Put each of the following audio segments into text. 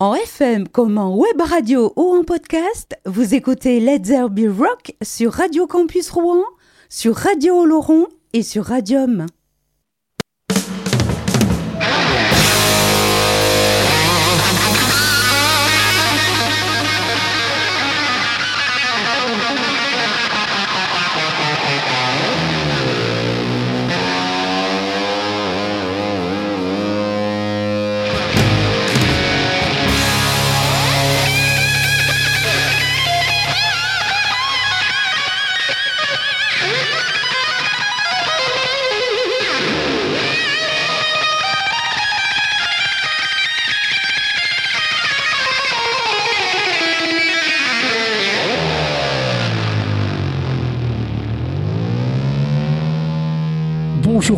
En FM comme en web radio ou en podcast, vous écoutez Let's Be Rock sur Radio Campus Rouen, sur Radio Oloron et sur Radium.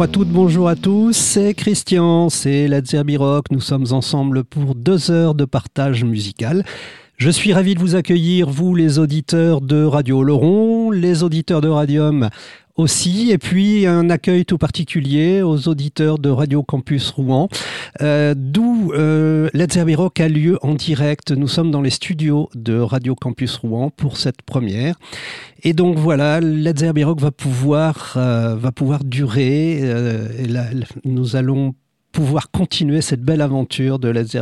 Bonjour à toutes, bonjour à tous, c'est Christian, c'est la Rock. Nous sommes ensemble pour deux heures de partage musical. Je suis ravi de vous accueillir, vous les auditeurs de Radio Laurent, les auditeurs de Radium aussi, et puis un accueil tout particulier aux auditeurs de Radio Campus Rouen, euh, d'où euh, Let's a lieu en direct. Nous sommes dans les studios de Radio Campus Rouen pour cette première. Et donc voilà, Let's va pouvoir, euh, va pouvoir durer. Euh, nous allons pouvoir continuer cette belle aventure de Let's.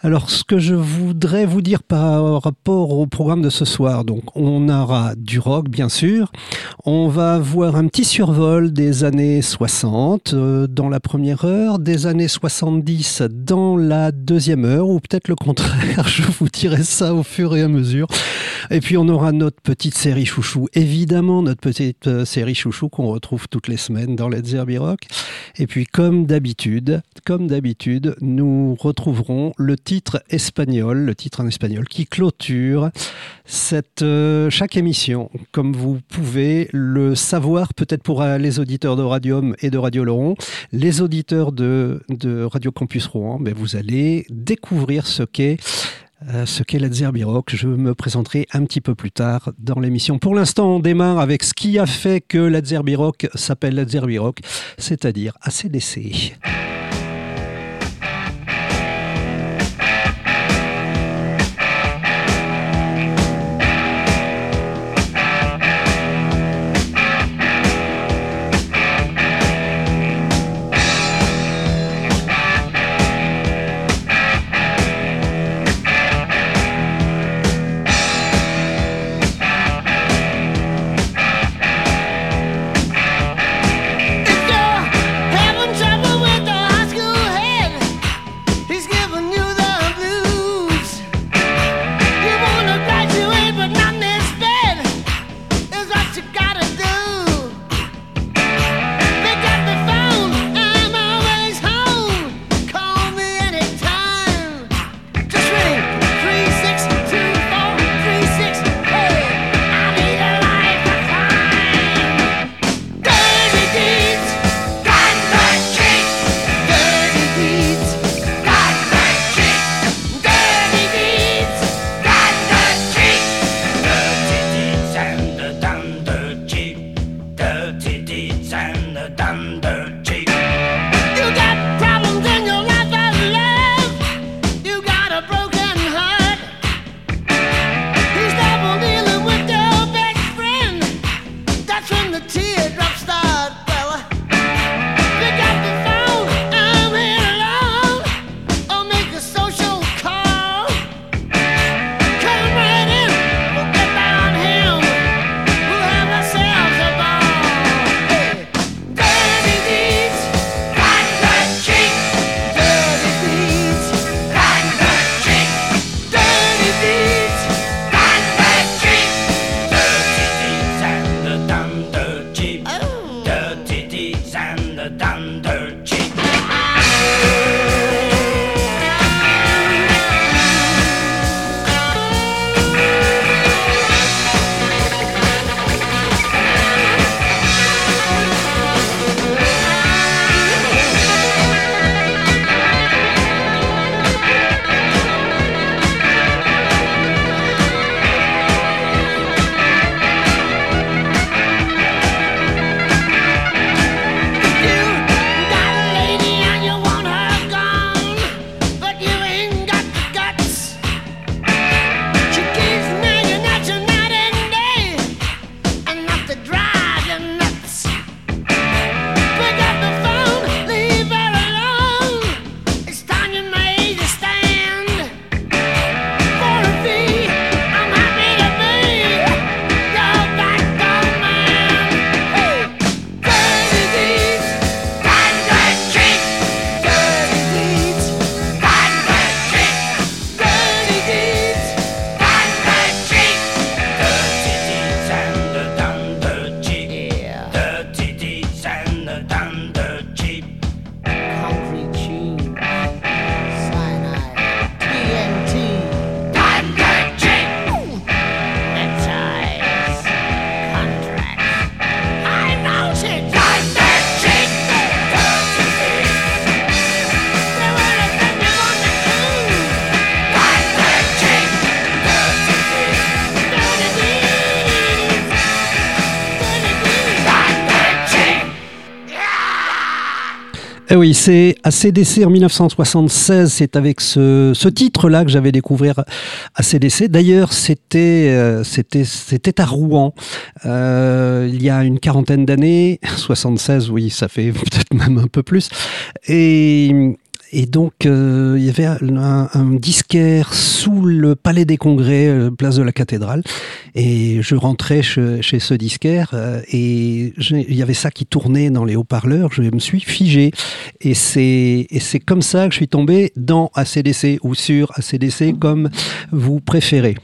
Alors, ce que je voudrais vous dire par rapport au programme de ce soir, donc on aura du rock, bien sûr. On va voir un petit survol des années 60 euh, dans la première heure, des années 70 dans la deuxième heure, ou peut-être le contraire. Je vous dirai ça au fur et à mesure. Et puis on aura notre petite série chouchou, évidemment notre petite euh, série chouchou qu'on retrouve toutes les semaines dans Let's Be Rock. Et puis comme d'habitude, comme d'habitude, nous retrouverons le titre espagnol, le titre en espagnol qui clôture cette, euh, chaque émission. Comme vous pouvez le savoir, peut-être pour euh, les auditeurs de Radium et de Radio Laurent, les auditeurs de, de Radio Campus Rouen, ben vous allez découvrir ce qu'est euh, ce qu'est la Rock. Je me présenterai un petit peu plus tard dans l'émission. Pour l'instant, on démarre avec ce qui a fait que la Rock s'appelle la Rock, c'est-à-dire ACDC. Eh oui, c'est ACDC en 1976. C'est avec ce, ce titre-là que j'avais découvert ACDC. D'ailleurs, c'était euh, c'était à Rouen euh, il y a une quarantaine d'années. 76, oui, ça fait peut-être même un peu plus. Et et donc, euh, il y avait un, un, disquaire sous le Palais des Congrès, euh, place de la Cathédrale. Et je rentrais chez, chez ce disquaire euh, et il y avait ça qui tournait dans les haut-parleurs. Je me suis figé. Et c'est comme ça que je suis tombé dans ACDC ou sur ACDC, comme vous préférez.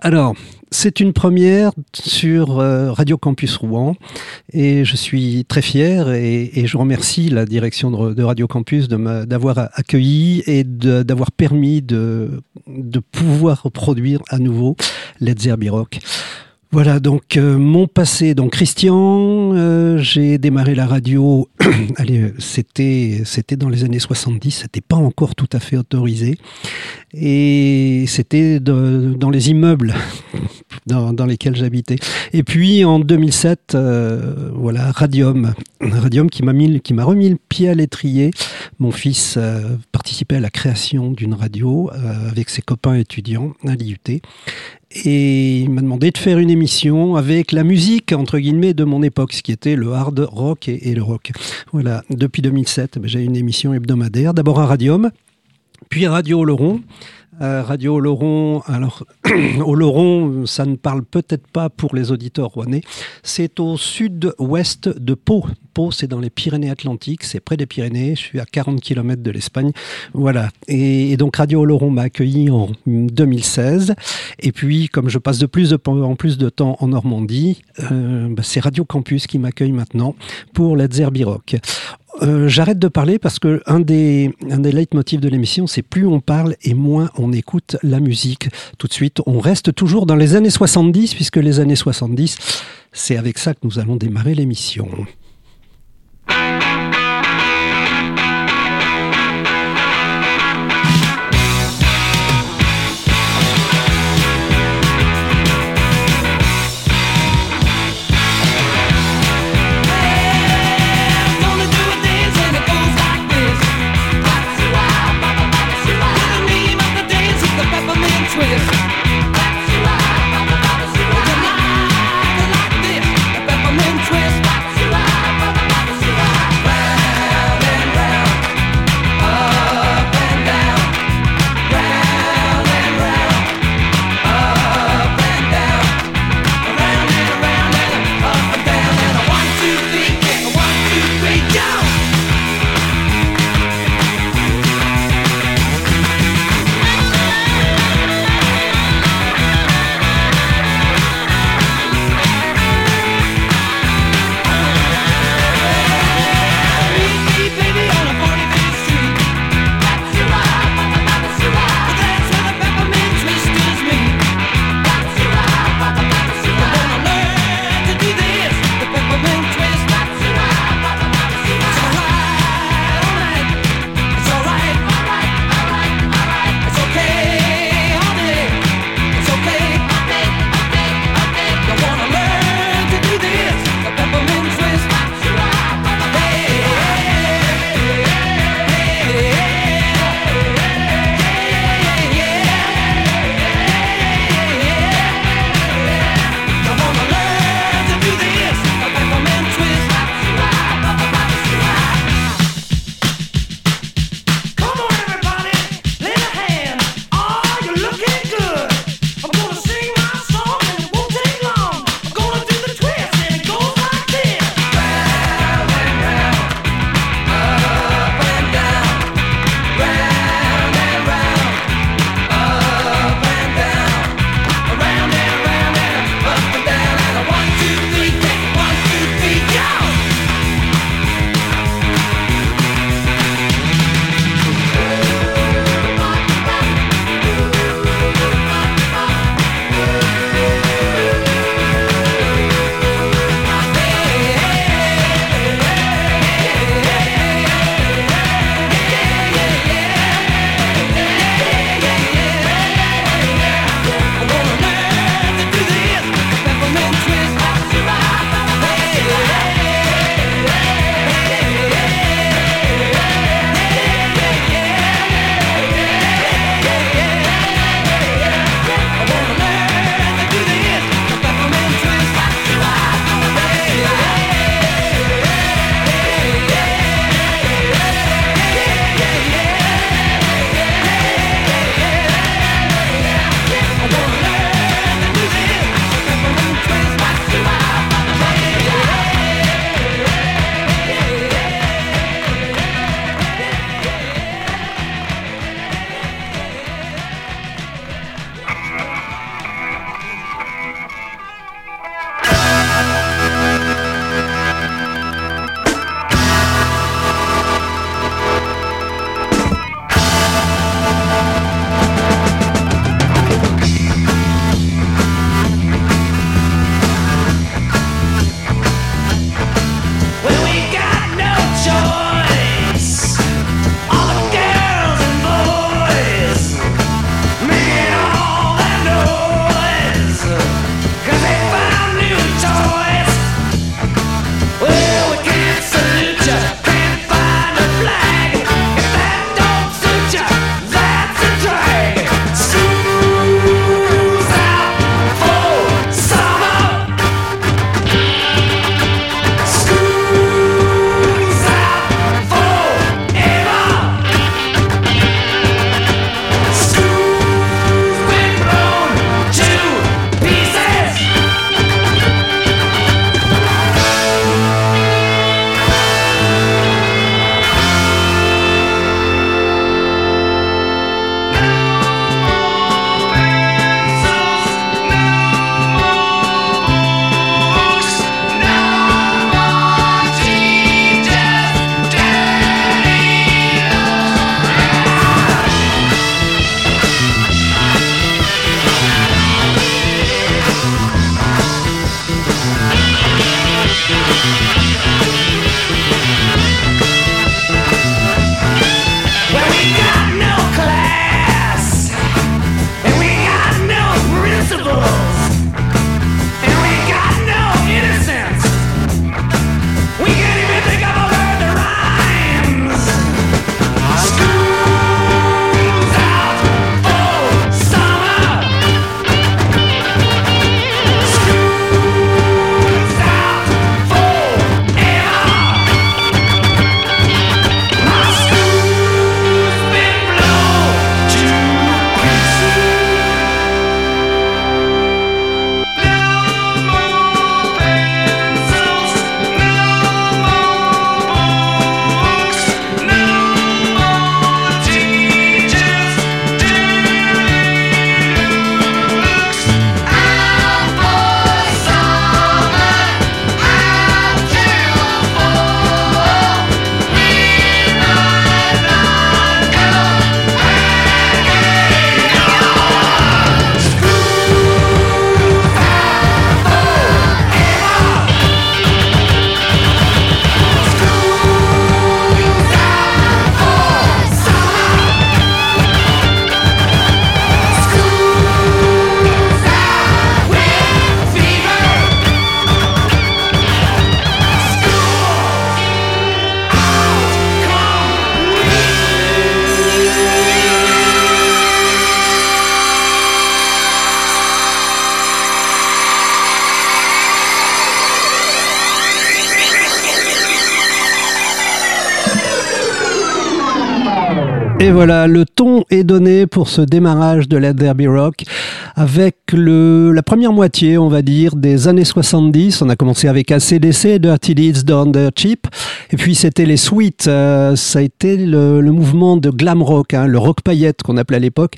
Alors, c'est une première sur euh, Radio Campus Rouen et je suis très fier et, je remercie la direction de, Radio Campus d'avoir accueilli et d'avoir permis de, pouvoir reproduire à nouveau Let's Zerbi Rock. Voilà donc euh, mon passé. Donc Christian, euh, j'ai démarré la radio. allez, c'était c'était dans les années 70. C'était pas encore tout à fait autorisé et c'était dans les immeubles dans, dans lesquels j'habitais. Et puis en 2007, euh, voilà Radium, Radium qui m'a mis qui m'a remis le pied à l'étrier. Mon fils participait à la création d'une radio avec ses copains étudiants à l'IUT et il m'a demandé de faire une émission avec la musique entre guillemets de mon époque, ce qui était le hard rock et, le rock. Voilà, depuis 2007, ben, j'ai une émission hebdomadaire, d'abord à Radium, puis à Radio Oloron. Euh, Radio Oloron, alors Oloron, ça ne parle peut-être pas pour les auditeurs rouennais, c'est au sud-ouest de Pau. Pau, c'est dans les Pyrénées-Atlantiques, c'est près des Pyrénées, je suis à 40 km de l'Espagne. Voilà. Et, donc Radio Oloron m'a accueilli en 2016. Et puis, comme je passe de plus en plus de temps en Normandie, euh, bah, c'est Radio Campus qui m'accueille maintenant pour Let's Rock. Euh, J'arrête de parler parce que un des, un des leitmotifs de l'émission, c'est plus on parle et moins on écoute la musique. Tout de suite, on reste toujours dans les années 70, puisque les années 70, c'est avec ça que nous allons démarrer l'émission. Et voilà, le ton est donné pour ce démarrage de la Derby Rock avec le, la première moitié, on va dire, des années 70. On a commencé avec ACDC, Dirty Deeds Down the Cheap. Et puis c'était les Sweets. Euh, ça a été le, mouvement de glam rock, hein, le rock paillette qu'on appelait à l'époque,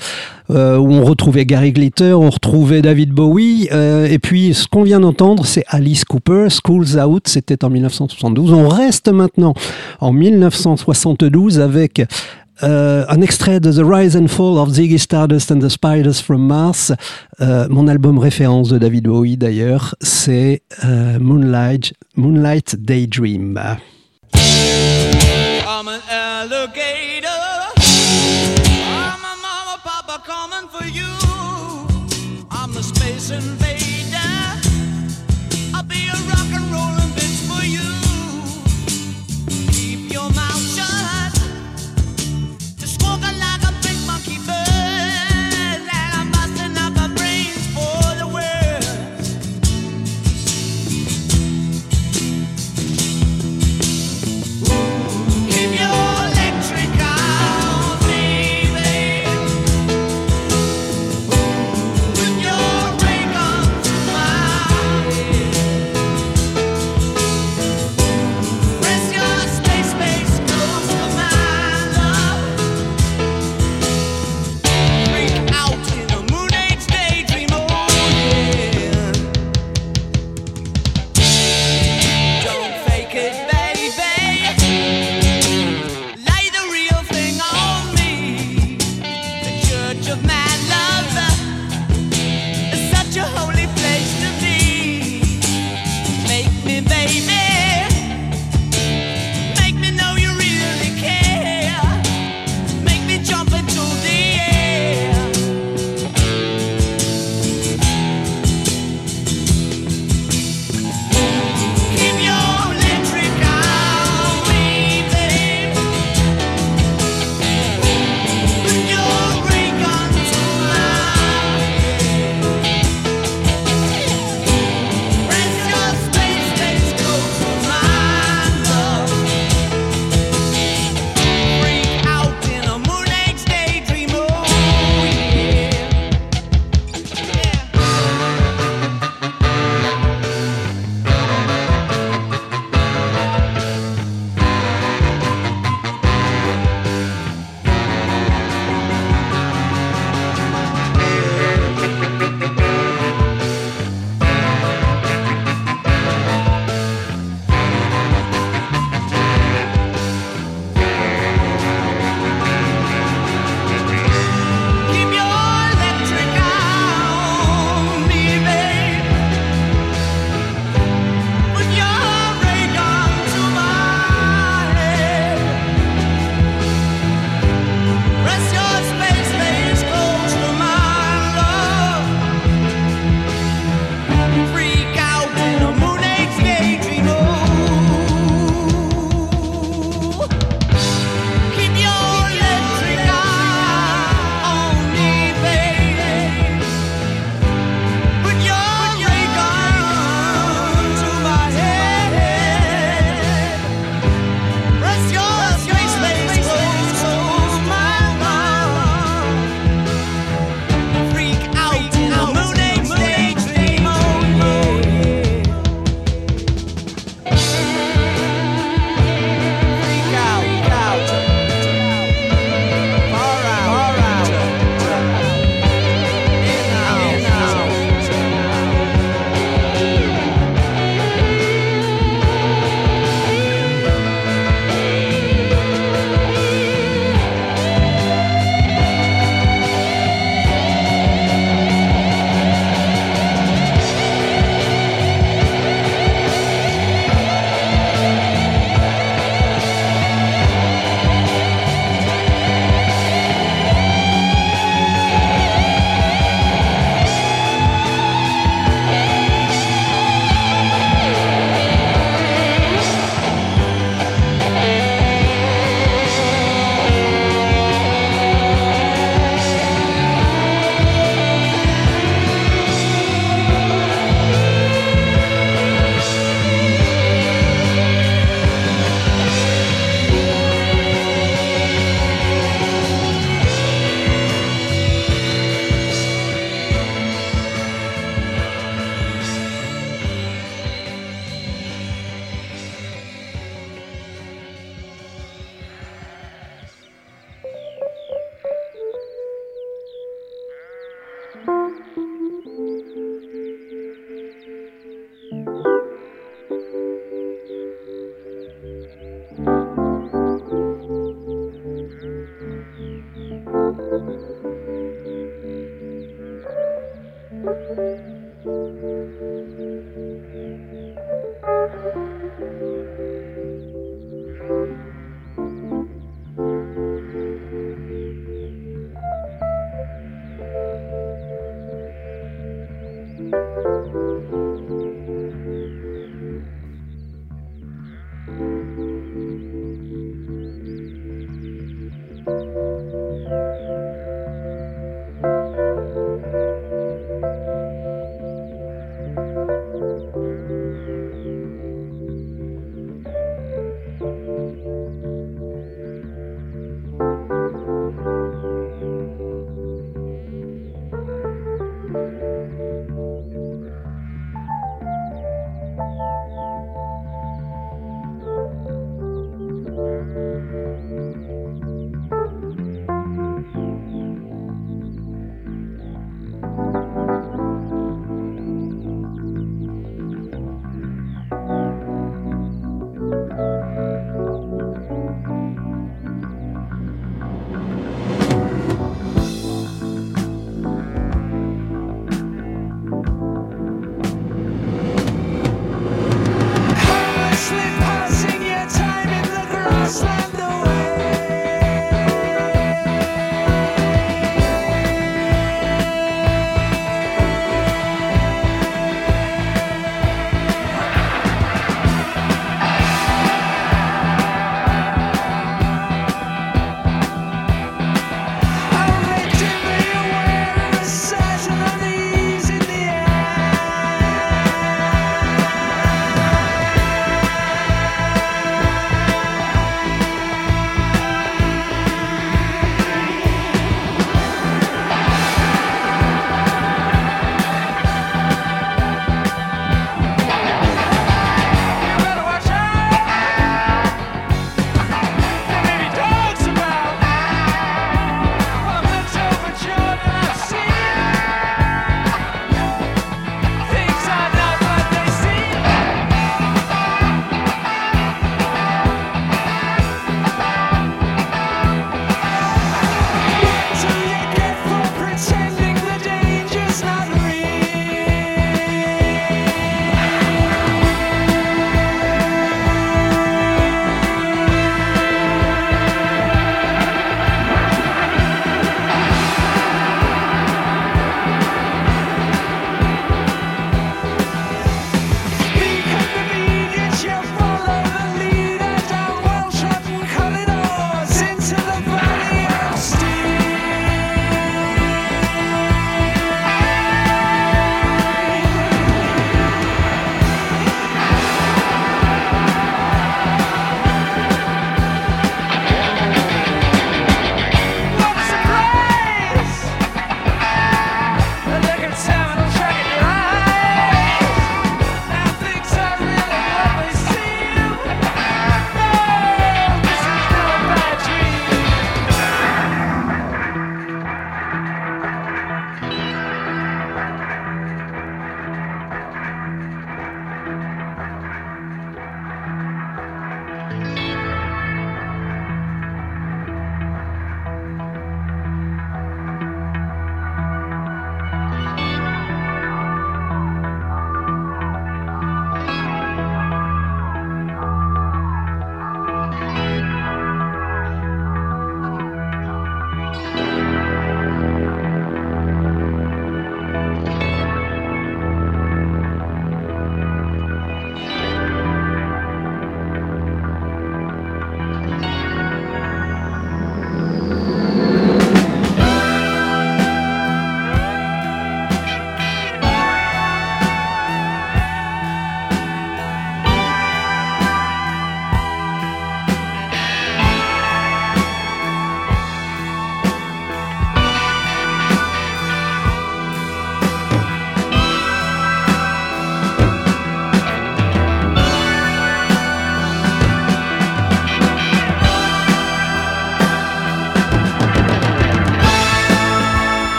euh, où on retrouvait Gary Glitter, on retrouvait David Bowie. Euh, et puis ce qu'on vient d'entendre, c'est Alice Cooper, Schools Out. C'était en 1972. On reste maintenant en 1972 avec euh, un extrait de The Rise and Fall of Ziggy Stardust and the Spiders from Mars. Euh, mon album référence de David Bowie d'ailleurs, c'est euh, Moonlight, Moonlight Daydream. I'm an alligator. I'm a mama, papa coming for you. I'm the space invader. I'll be a rock and rollin'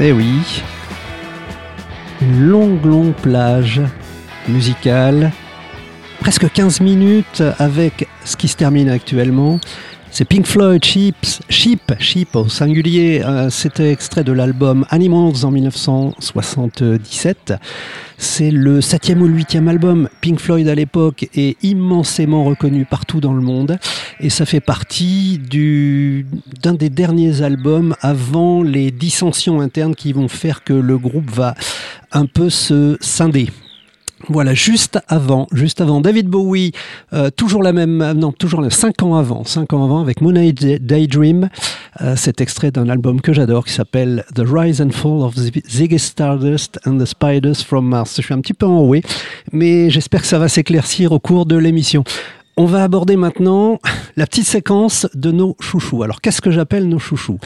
Eh oui, une longue, longue plage musicale, presque 15 minutes avec ce qui se termine actuellement. C'est Pink Floyd, Sheep, Sheep, au singulier. Euh, c'était extrait de l'album Animals en 1977. C'est le septième ou huitième album. Pink Floyd à l'époque est immensément reconnu partout dans le monde. Et ça fait partie d'un des derniers albums avant les dissensions internes qui vont faire que le groupe va un peu se scinder. Voilà, juste avant, juste avant, David Bowie, euh, toujours la même, non, toujours cinq ans avant, cinq ans avant, avec Moonlight Daydream, euh, cet extrait d'un album que j'adore qui s'appelle The Rise and Fall of Ziggy Stardust and the Spiders from Mars. Je suis un petit peu enroué, mais j'espère que ça va s'éclaircir au cours de l'émission. On va aborder maintenant la petite séquence de nos chouchous. Alors, qu'est-ce que j'appelle nos chouchous?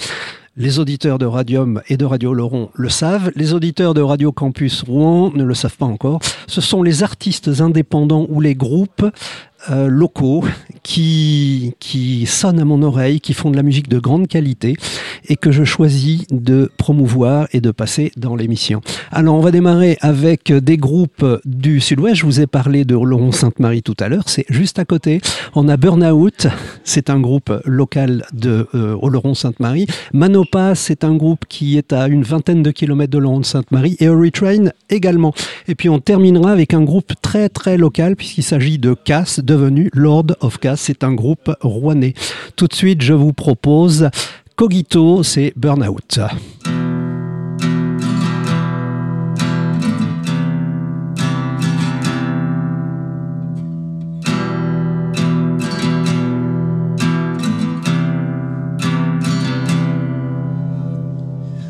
Les auditeurs de Radium et de Radio Laurent le savent. Les auditeurs de Radio Campus Rouen ne le savent pas encore. Ce sont les artistes indépendants ou les groupes euh, locaux qui, qui sonnent à mon oreille, qui font de la musique de grande qualité et que je choisis de promouvoir et de passer dans l'émission. Alors on va démarrer avec des groupes du sud-ouest. Je vous ai parlé de Laurent Sainte-Marie tout à l'heure, c'est juste à côté. On a Burnout, c'est un groupe local de euh, Oloron Sainte-Marie. Manopa, c'est un groupe qui est à une vingtaine de kilomètres de Laurent Sainte-Marie et Train également. Et puis on terminera avec un groupe très très local puisqu'il s'agit de Cass devenu Lord of Cas. C'est un groupe rouennais. Tout de suite, je vous propose Cogito, c'est Burnout.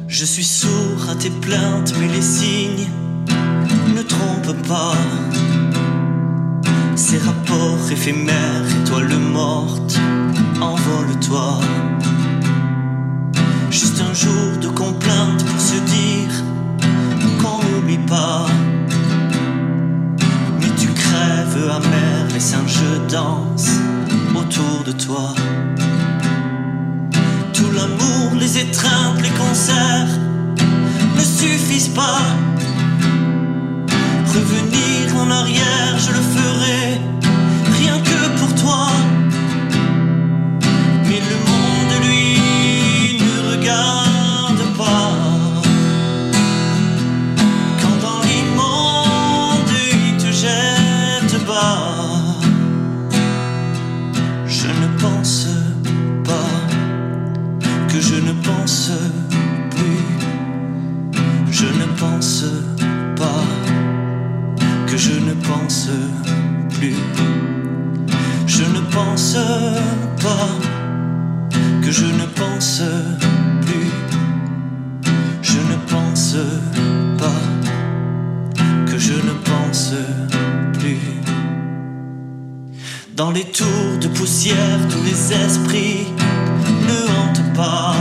Je suis sourd à tes plaintes, mais les signes ne trompent pas ces rapports éphémères, étoile morte, envole-toi. Juste un jour de complainte pour se dire qu'on n'oublie pas. Mais tu crèves amer, les singes dansent autour de toi. Tout l'amour, les étreintes, les concerts ne suffisent pas. Revenir en arrière, je le ferai rien que pour toi. Mais le monde, lui, ne regarde pas. Quand dans l'immonde, il te jette bas, je ne pense pas que je ne pense pas. Je ne pense plus, je ne pense pas que je ne pense plus, je ne pense pas que je ne pense plus. Dans les tours de poussière, tous les esprits ne hantent pas.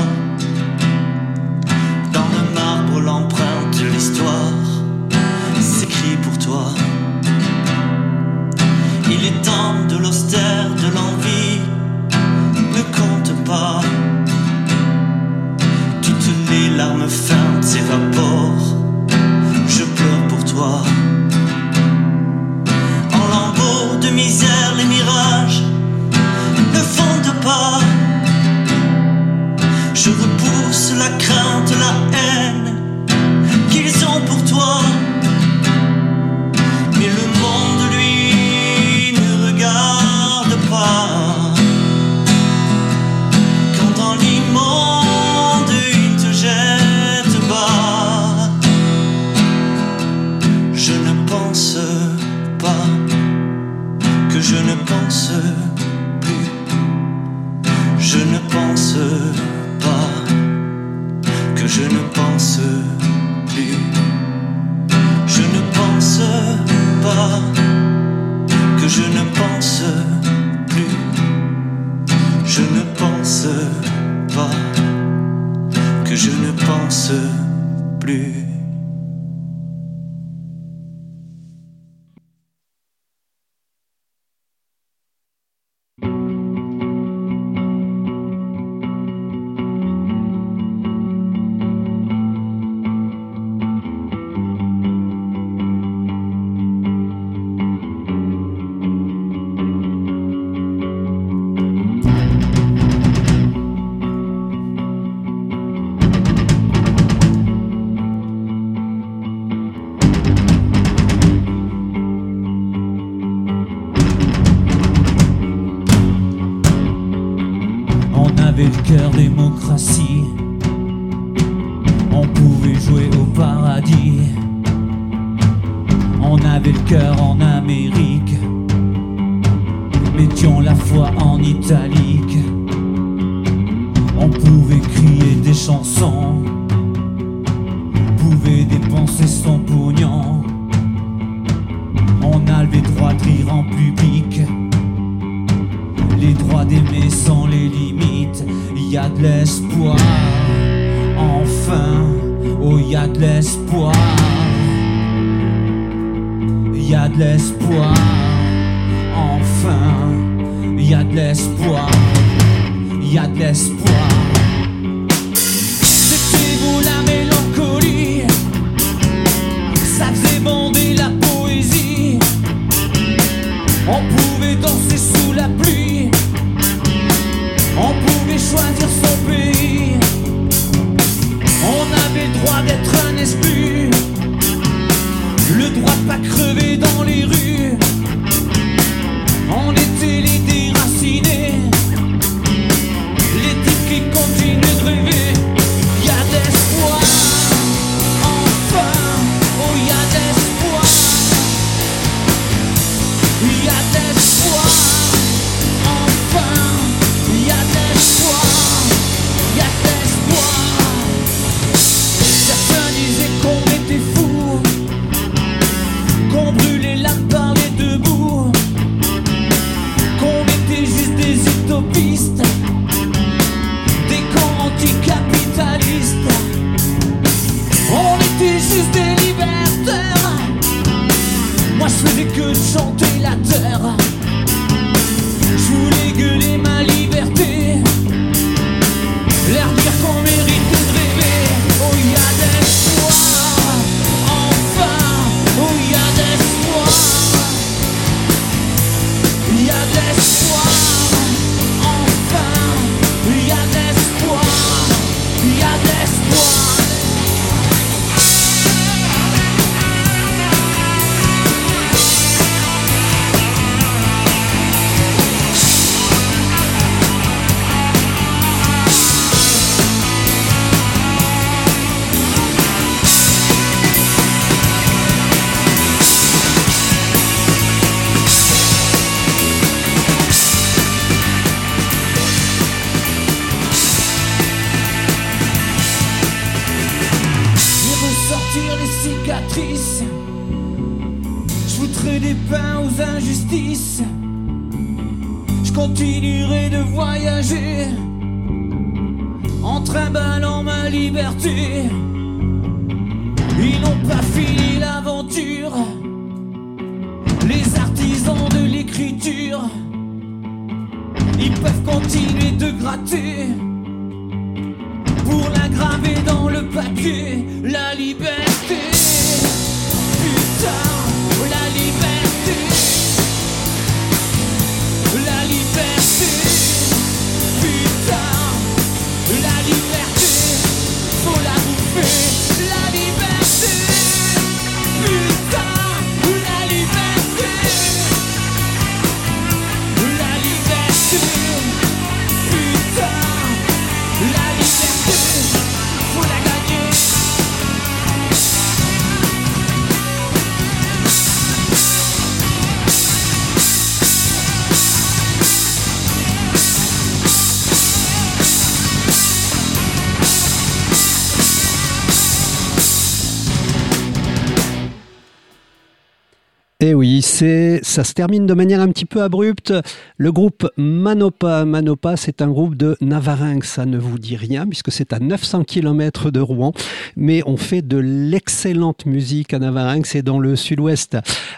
Ça se termine de manière un petit peu abrupte. Le groupe Manopa, Manopa, c'est un groupe de Navarinx. Ça ne vous dit rien puisque c'est à 900 km de Rouen, mais on fait de l'excellente musique à Navarinx et dans le sud-ouest.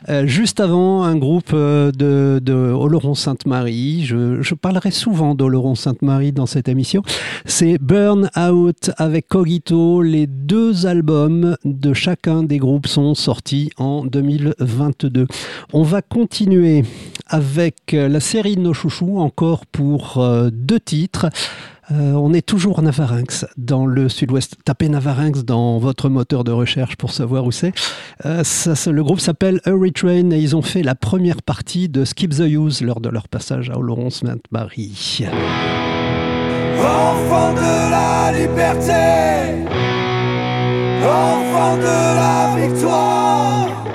Euh, juste avant, un groupe euh, de, de Oloron-Sainte-Marie. Je, je parlerai souvent d'Oloron-Sainte-Marie dans cette émission. C'est Burn Out avec Cogito. Les deux albums de chacun des groupes sont sortis en 2022. On va continuer avec euh, la série de nos chouchous, encore pour euh, deux titres. Euh, on est toujours Navarinx, dans le sud-ouest. Tapez Navarinx dans votre moteur de recherche pour savoir où c'est- le groupe s'appelle Hurry Train et ils ont fait la première partie de Skip the Use lors de leur passage à Oloron-Sainte-Marie. Enfant de la liberté, enfant de la victoire,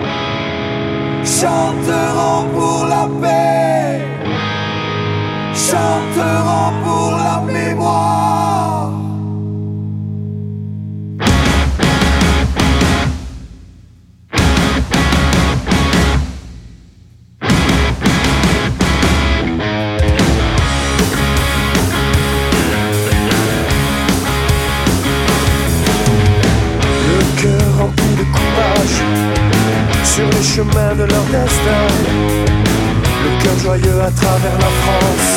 chanteront pour la paix, chanteront pour la mémoire. Le cœur rempli de courage sur les chemins de leur destin. Le cœur joyeux à travers la France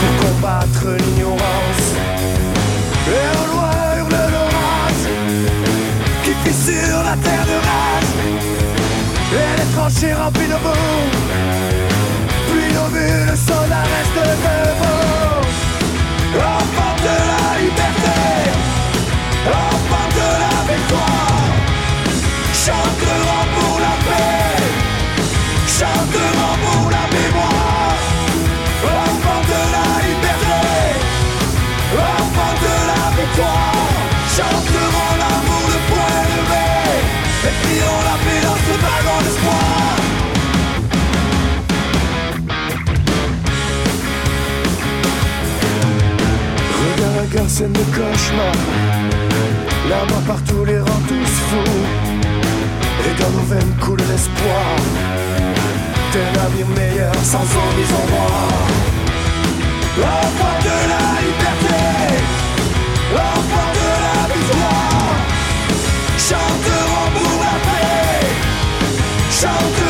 pour combattre l'ignorance. Et au loin hurle l'orage qui fissure la terre de rage. Et les tranchées remplies de boue. Puis nos vues, le soldat reste debout. Scène de cauchemar. La mort partout les rend tous fous. Et dans nos veines coule l'espoir. D'un avenir meilleur sans horizon noir Enfant de la liberté. Enfant de la victoire. Chanteront pour la paix Chanteront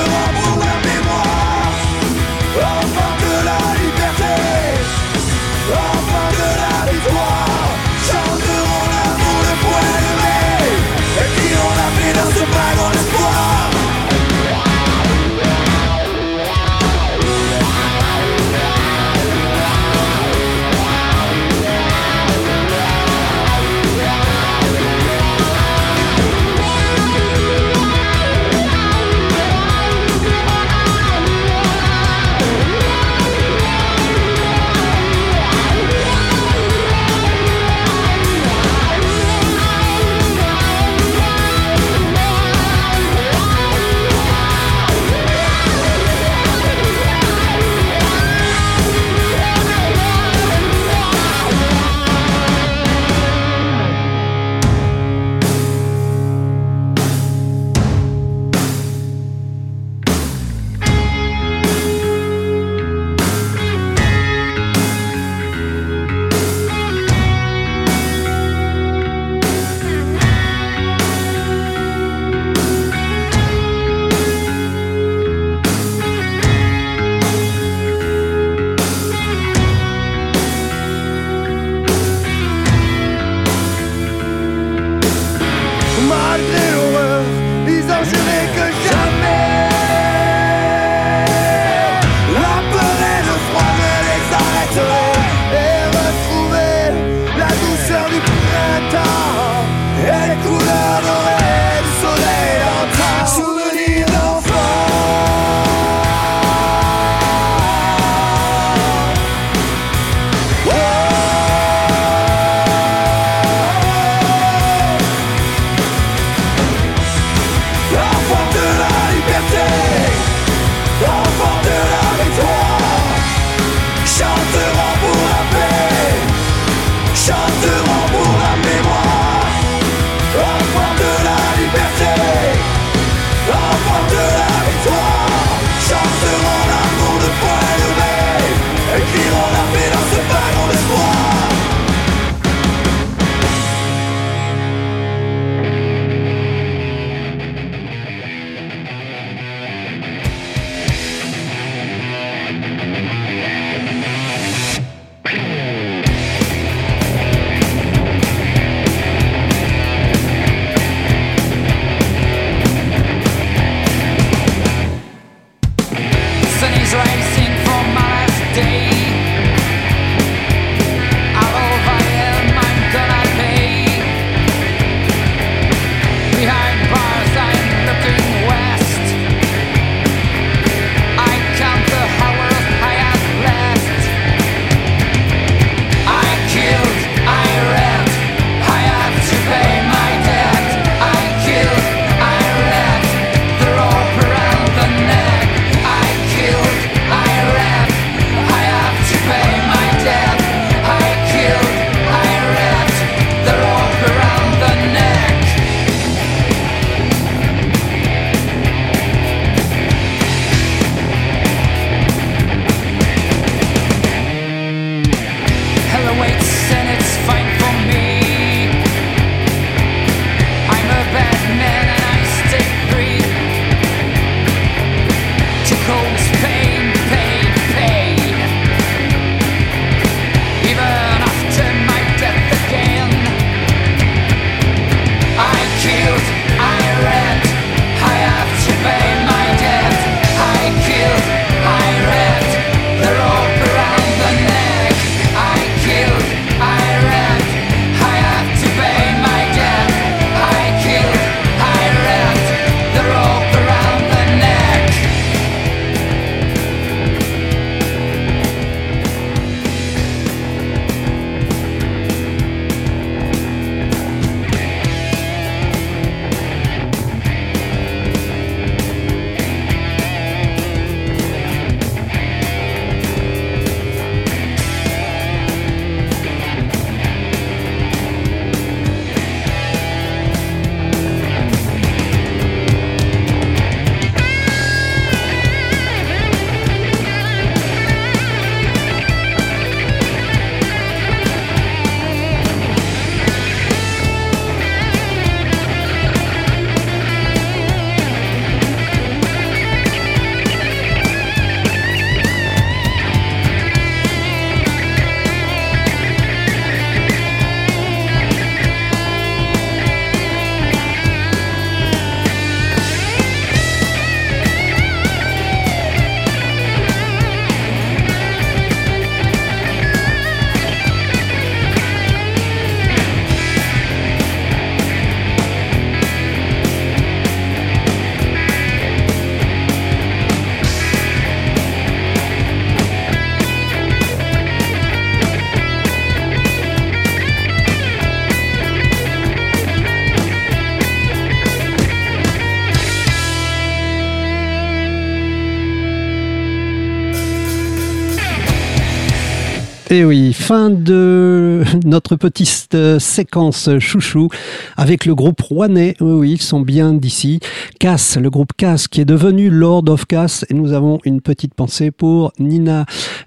Fin de notre petite euh, séquence chouchou avec le groupe Rouennais. Oui, oui, ils sont bien d'ici. Cass, le groupe Cass qui est devenu Lord of Cass. Et nous avons une petite pensée pour Nina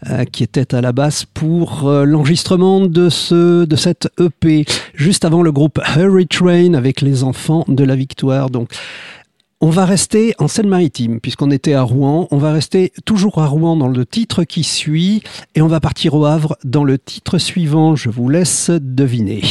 euh, qui était à la basse pour euh, l'enregistrement de ce de cette EP. Juste avant le groupe Hurry Train avec les enfants de la victoire. Donc on va rester en Seine-Maritime, puisqu'on était à Rouen. On va rester toujours à Rouen dans le titre qui suit, et on va partir au Havre dans le titre suivant. Je vous laisse deviner.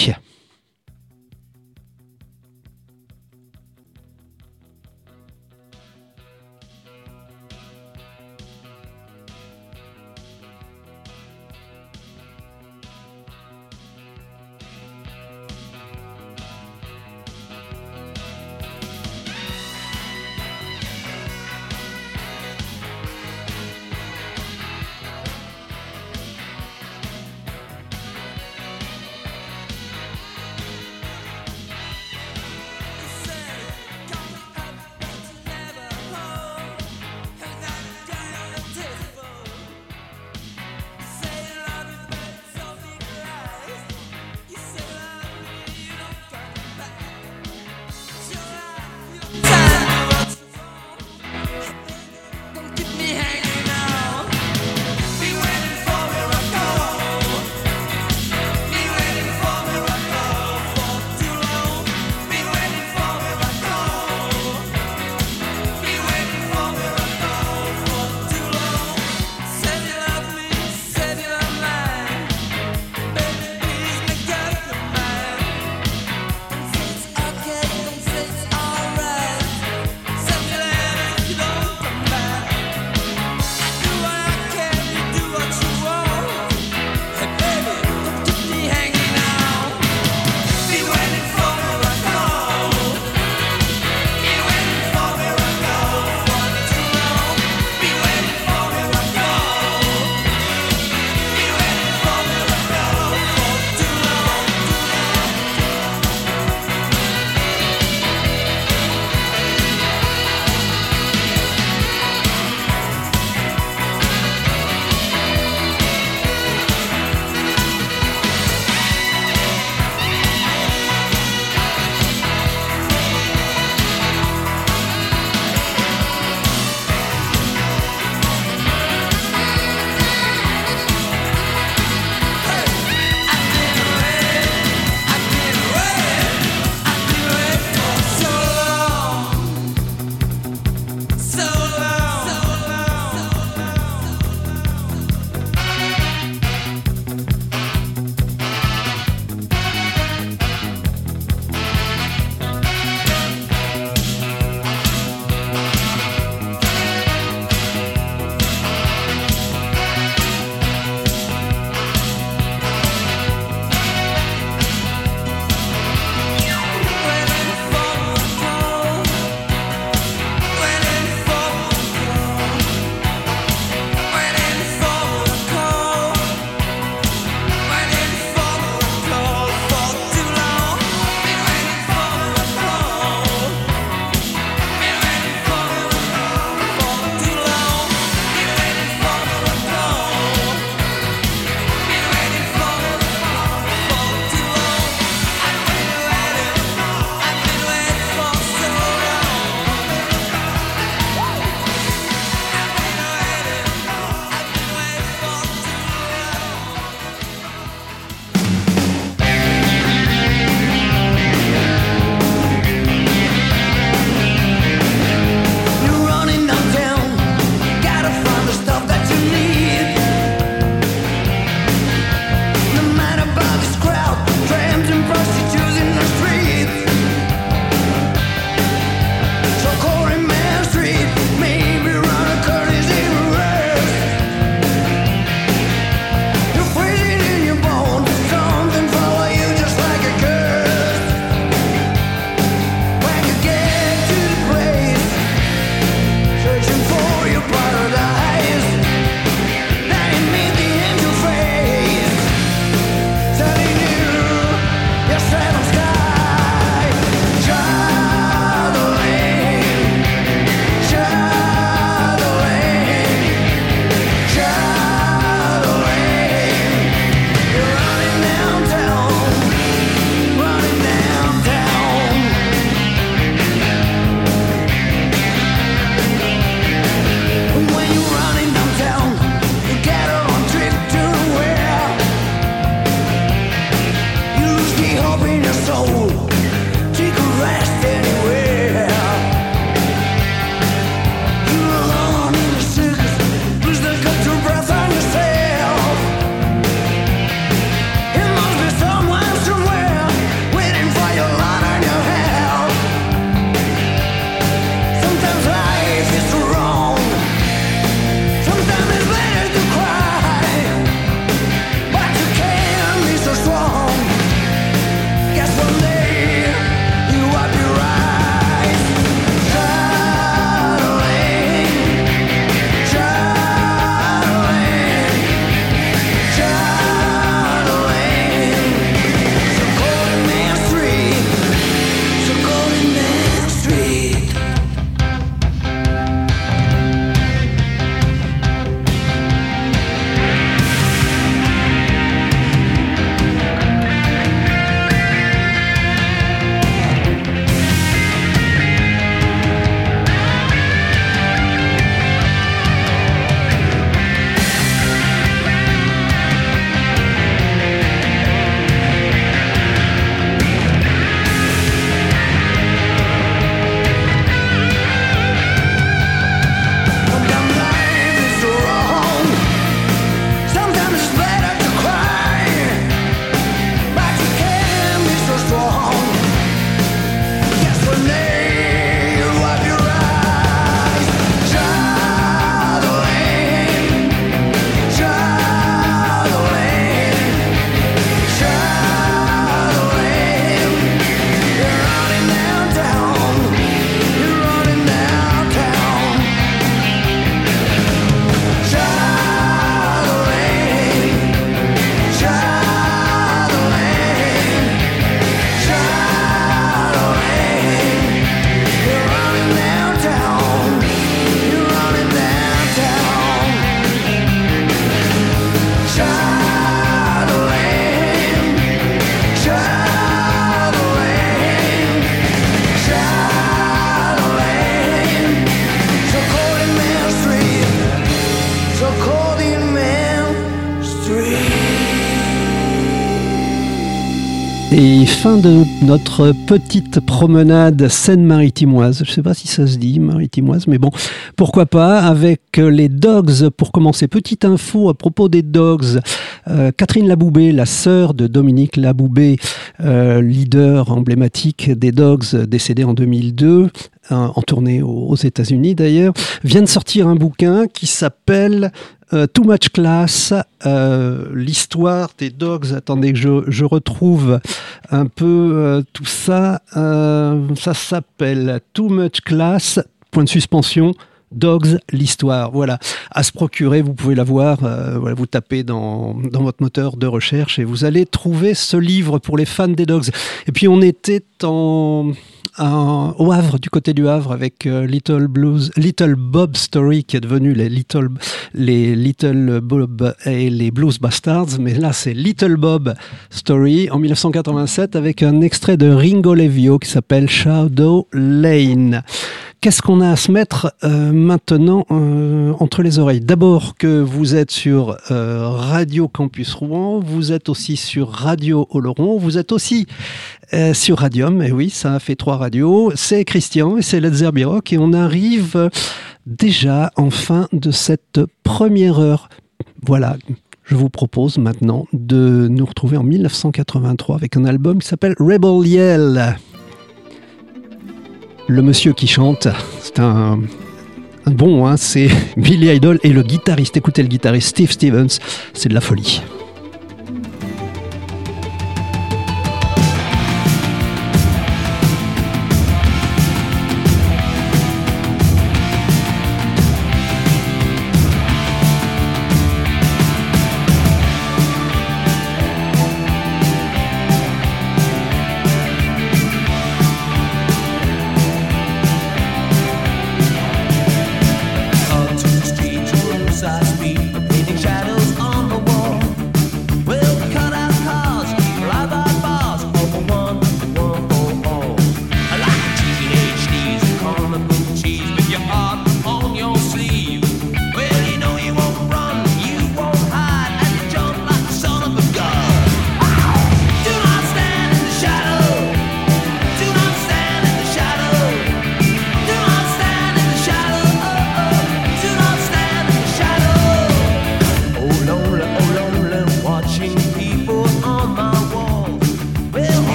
Fin de notre petite promenade Seine-Maritimoise. Je ne sais pas si ça se dit maritimoise, mais bon, pourquoi pas, avec les Dogs. Pour commencer, petite info à propos des Dogs. Euh, Catherine Laboubé, la sœur de Dominique Laboubé, leader emblématique des Dogs, décédée en 2002, en tournée aux États-Unis d'ailleurs, vient de sortir un bouquin qui s'appelle euh, Too Much Class, euh, l'histoire des dogs. Attendez que je, retrouve un peu euh, tout ça. ça s'appelle Too Much Class, point de suspension. Dogs, l'histoire. Voilà, à se procurer, vous pouvez la voir. voilà, vous tapez dans, dans votre moteur de recherche et vous allez trouver ce livre pour les fans des dogs. Et puis on était en au Havre, du côté du Havre, avec euh, Little Blues, Little Bob Story, qui est devenu les Little, les Little Bob et les Blues Bastards, mais là c'est Little Bob Story en 1987 avec un extrait de Ringo Levio qui s'appelle Shadow Lane. Qu'est-ce qu'on a à se mettre euh, maintenant euh, entre les oreilles? D'abord que vous êtes sur Radio Campus Rouen, vous êtes aussi sur Radio Oloron, vous êtes aussi euh, sur Radium. Et oui, ça a fait trois radios. C'est Christian et c'est Led Zeppelin Et on arrive déjà en fin de cette première heure. Voilà. Je vous propose maintenant de nous retrouver en 1983 avec un album qui s'appelle Rebel Yell. Le monsieur qui chante, c'est un, bon, hein, c'est Billy Idol et le guitariste. Écoutez le guitariste Steve Stevens, c'est de la folie.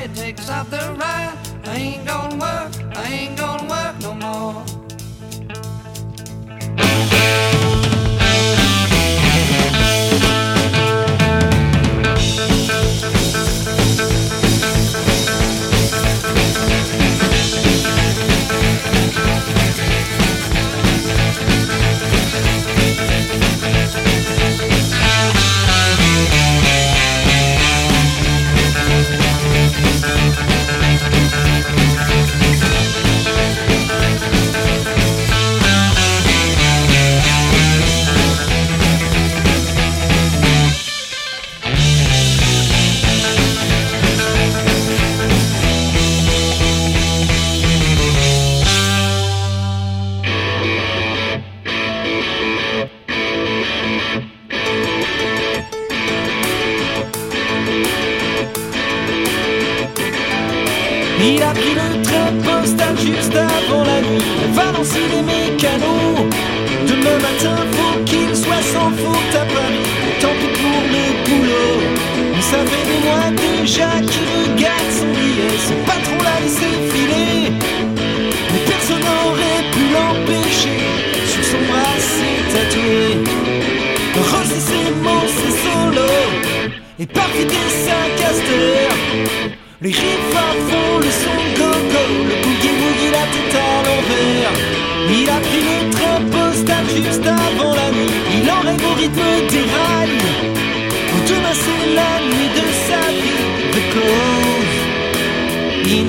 head takes off the ride. I ain't gonna work, I ain't gonna work no more. Les riffs à fond, le son go-go, le boogie-woogie, la tête à l'envers. Il a pris le train juste avant la nuit, il en rêve au rythme des rails. Pour demain, c'est la nuit de sa vie, The Cove, In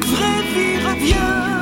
la vraie vie revient.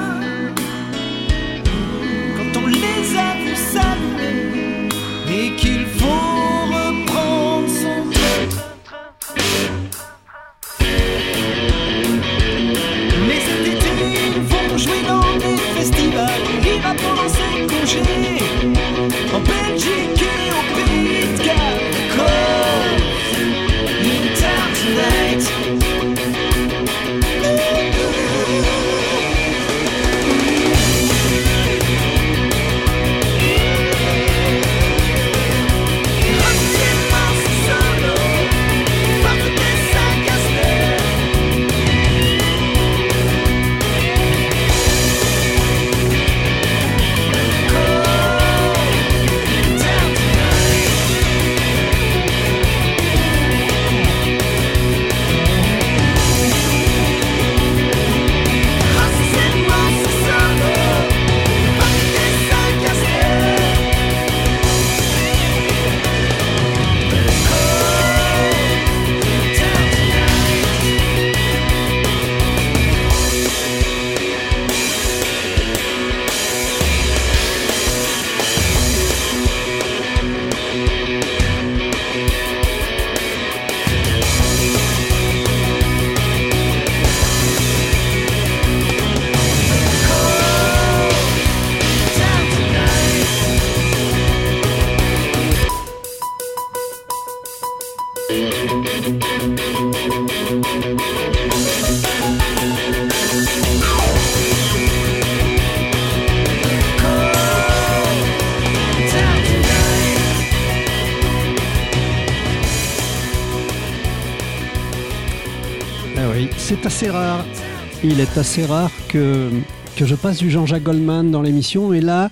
Il est assez rare que, que je passe du Jean-Jacques Goldman dans l'émission, et là,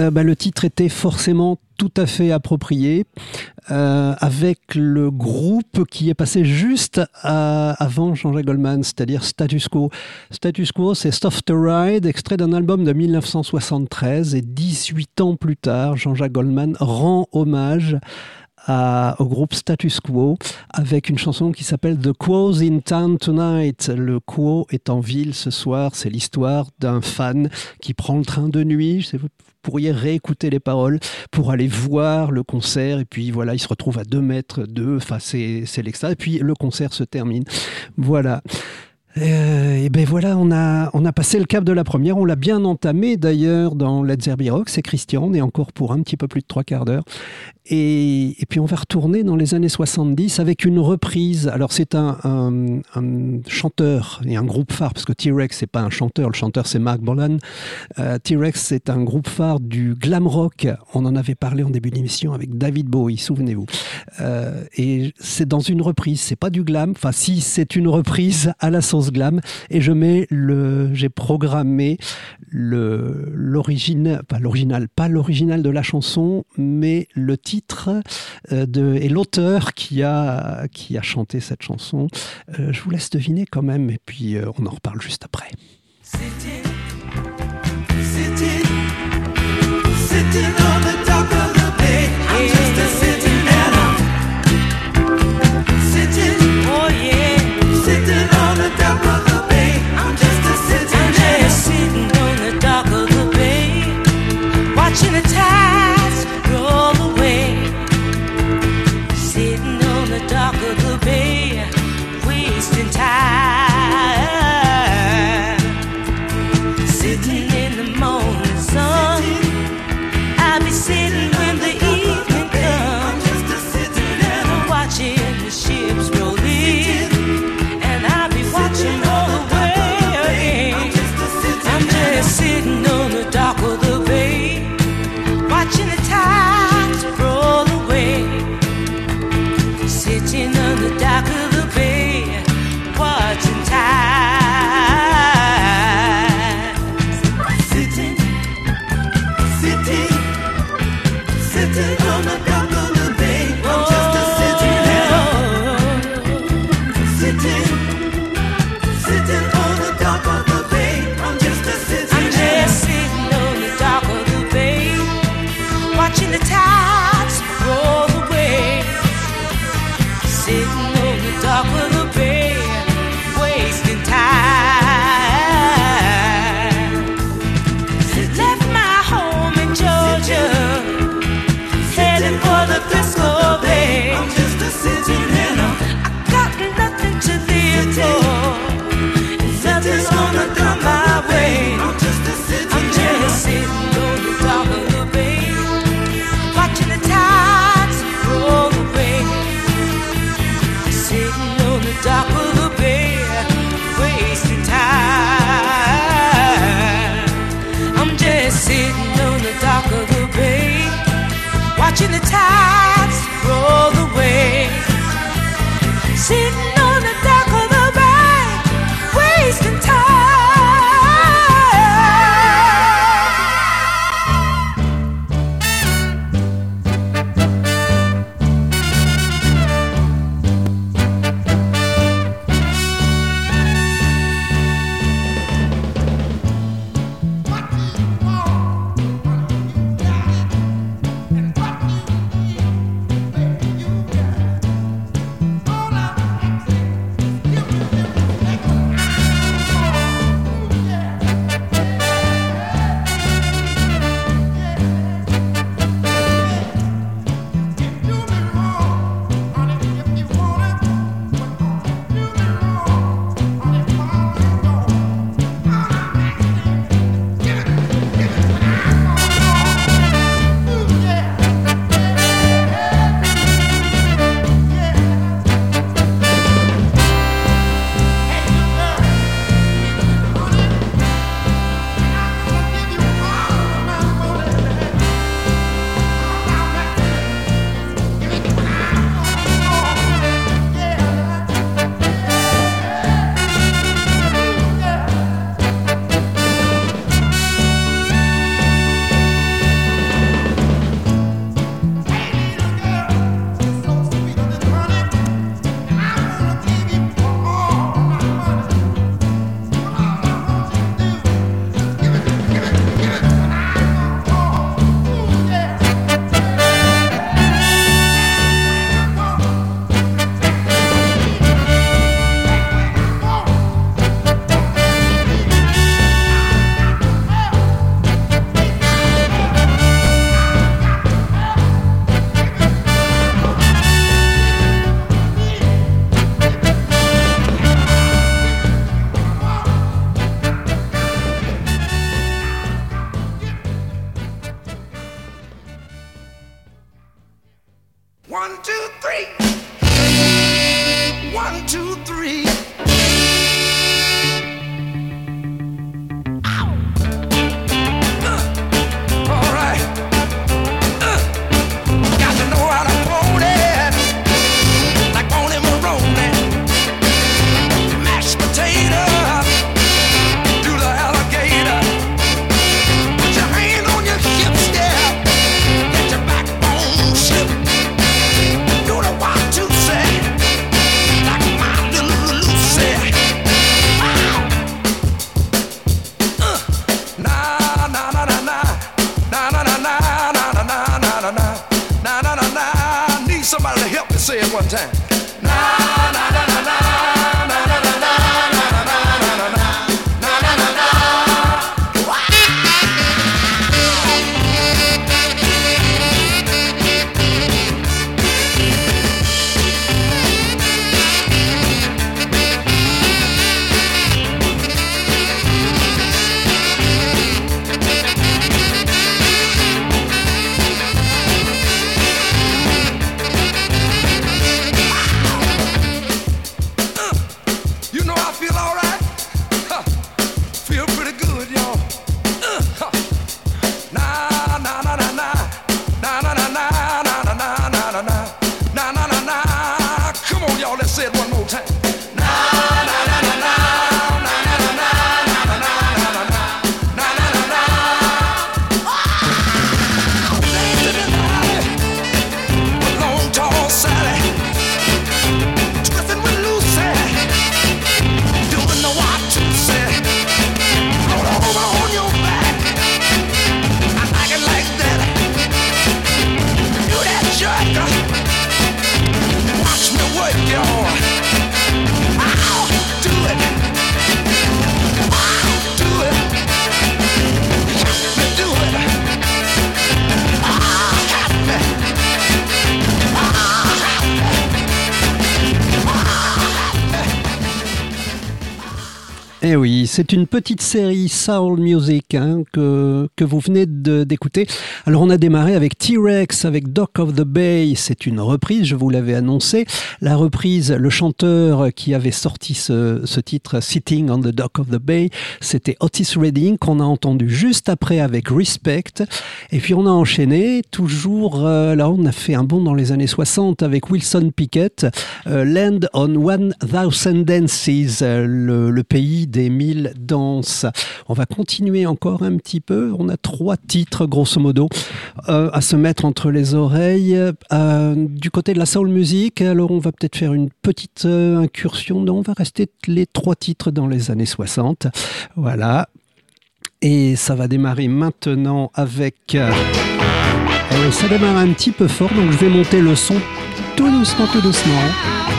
euh, bah, le titre était forcément tout à fait approprié, euh, avec le groupe qui est passé juste avant Jean-Jacques Goldman, c'est-à-dire Status Quo. Status Quo, c'est Soft Ride, extrait d'un album de 1973, et 18 ans plus tard, Jean-Jacques Goldman rend hommage au groupe Status Quo avec une chanson qui s'appelle The Quo's in Town Tonight. Le Quo est en ville ce soir. C'est l'histoire d'un fan qui prend le train de nuit. Je sais, Vous pourriez réécouter les paroles pour aller voir le concert. Et puis voilà, il se retrouve à deux mètres d'eux. Enfin, c'est l'extra. Et puis le concert se termine. Voilà. Euh, et ben voilà, on a, on a passé le cap de la première. On l'a bien entamé d'ailleurs dans Let's Rock. C'est Christian. On est encore pour un petit peu plus de trois quarts d'heure. Et, puis on va retourner dans les années 70 avec une reprise. Alors c'est un chanteur et un groupe phare, parce que T-Rex c'est pas un chanteur, le chanteur c'est Mark Bolan. Euh, T-Rex c'est un groupe phare du glam rock. On en avait parlé en début d'émission avec David Bowie, souvenez-vous. Euh, et c'est dans une reprise, c'est pas du glam. Enfin si c'est une reprise à la sauce glam. Et je mets le, j'ai programmé le l'origine, pas l'original, pas l'original de la chanson, mais le titre euh, de, et l'auteur qui a, qui a chanté cette chanson. Euh, je vous laisse deviner quand même, et puis euh, on en reparle juste après. Sitting, c'est une petite série Soul Music hein, que, que vous venez d'écouter. Alors on a démarré avec T-Rex, avec Dock of the Bay. C'est une reprise, je vous l'avais annoncé. La reprise, le chanteur qui avait sorti ce, titre Sitting on the Dock of the Bay, c'était Otis Redding qu'on a entendu juste après avec Respect. Et puis on a enchaîné, toujours, euh, là on a fait un bond dans les années 60 avec Wilson Pickett, euh, Land on One Thousand Dances, euh, le, le pays des mille danses. On va continuer encore un petit peu. On a trois titres, grosso modo, à se mettre entre les oreilles. Du côté de la soul music, alors on va peut-être faire une petite euh, incursion. Non, on va rester les trois titres dans les années 60. Voilà. Et ça va démarrer maintenant avec... euh, oui, ça démarre un petit peu fort, donc je vais monter le son tout doucement, tout doucement.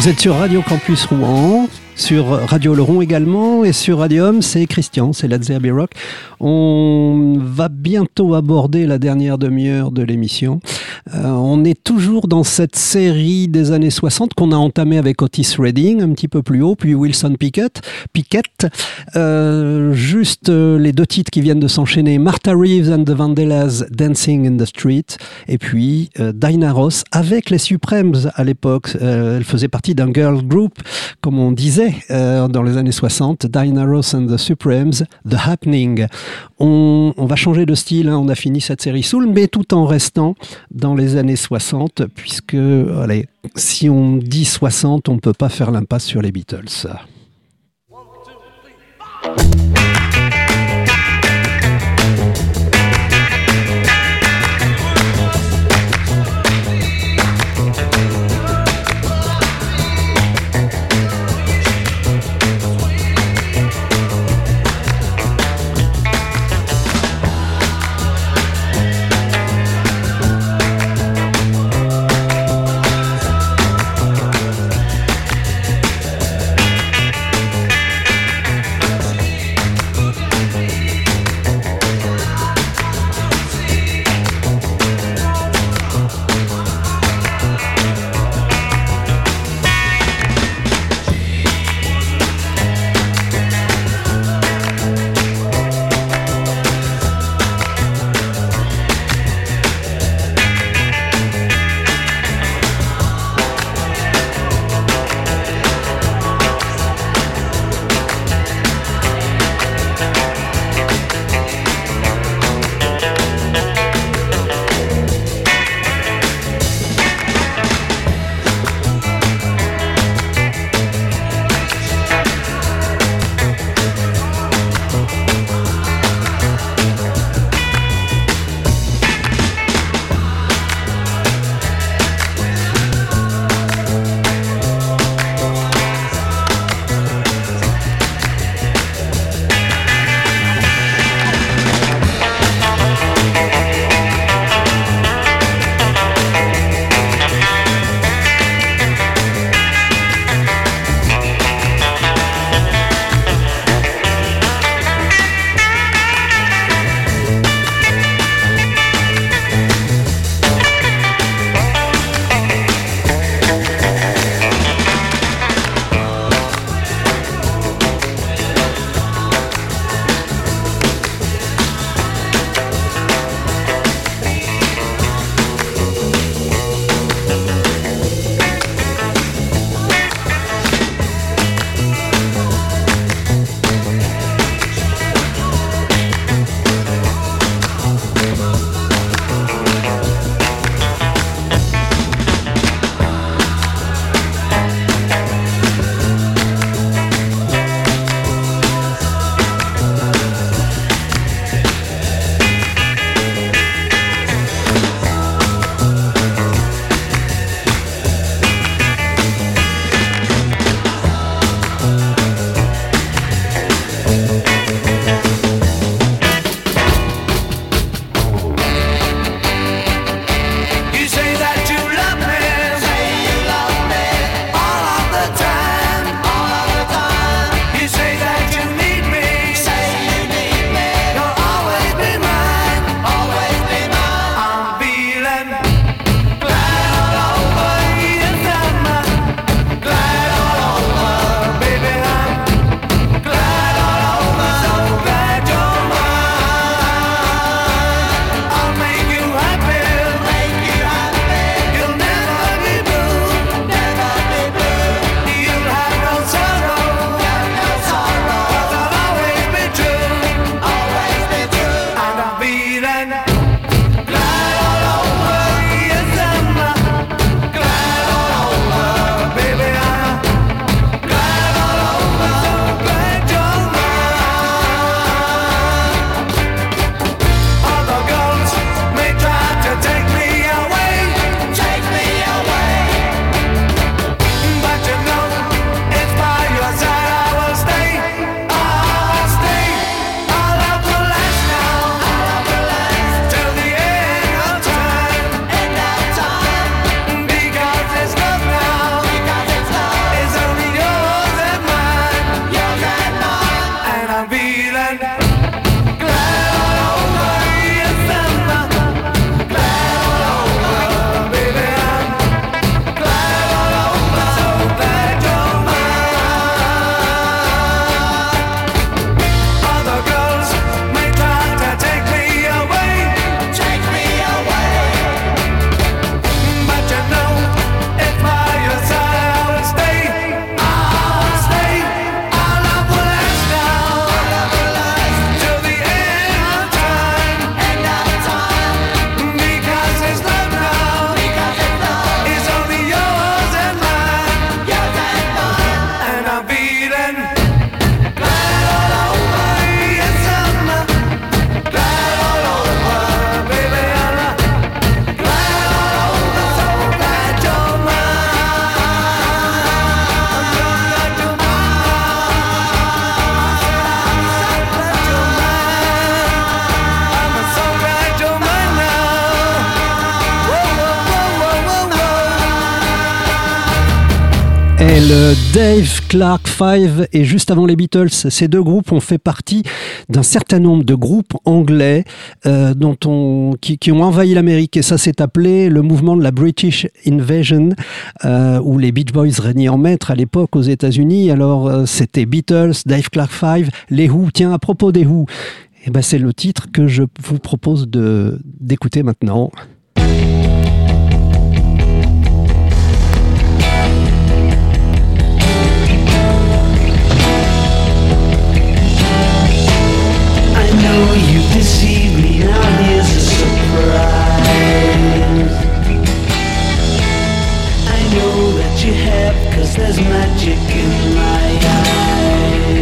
Vous êtes sur Radio Campus Rouen, sur Radio Laurent également, et sur Radium, c'est Christian, c'est la Zerby Rock. On va bientôt aborder la dernière demi-heure de l'émission. Euh, on est toujours dans cette série des années 60 qu'on a entamée avec Otis Redding, un petit peu plus haut, puis Wilson Pickett. Pickett. Euh, juste euh, les deux titres qui viennent de s'enchaîner, Martha Reeves and the Vandellas, Dancing in the Street, et puis Dinah Ross avec les Supremes à l'époque. Elle faisait partie d'un girl group, comme on disait dans les années 60, Dinah Ross and the Supremes, The Happening. On, on va changer de style, hein, on a fini cette série Soul, mais tout en restant dans les années 60, puisque allez, si on dit 60, on ne peut pas faire l'impasse sur les Beatles. Et le Dave Clark Five et juste avant les Beatles, ces deux groupes ont fait partie d'un certain nombre de groupes anglais euh, dont on, qui, qui ont envahi l'Amérique et ça s'est appelé le mouvement de la British Invasion euh, où les Beach Boys régnaient en maître à l'époque aux États-Unis. Alors euh, c'était Beatles, Dave Clark Five, les Who. Tiens à propos des Who, eh ben c'est le titre que je vous propose de d'écouter maintenant. You me, now here's a surprise. I know that you there's magic in my eyes.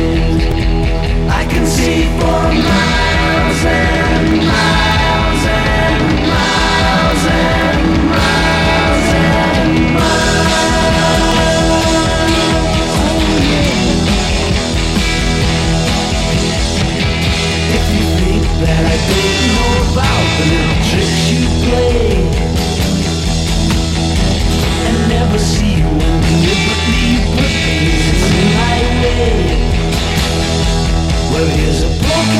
I can see for miles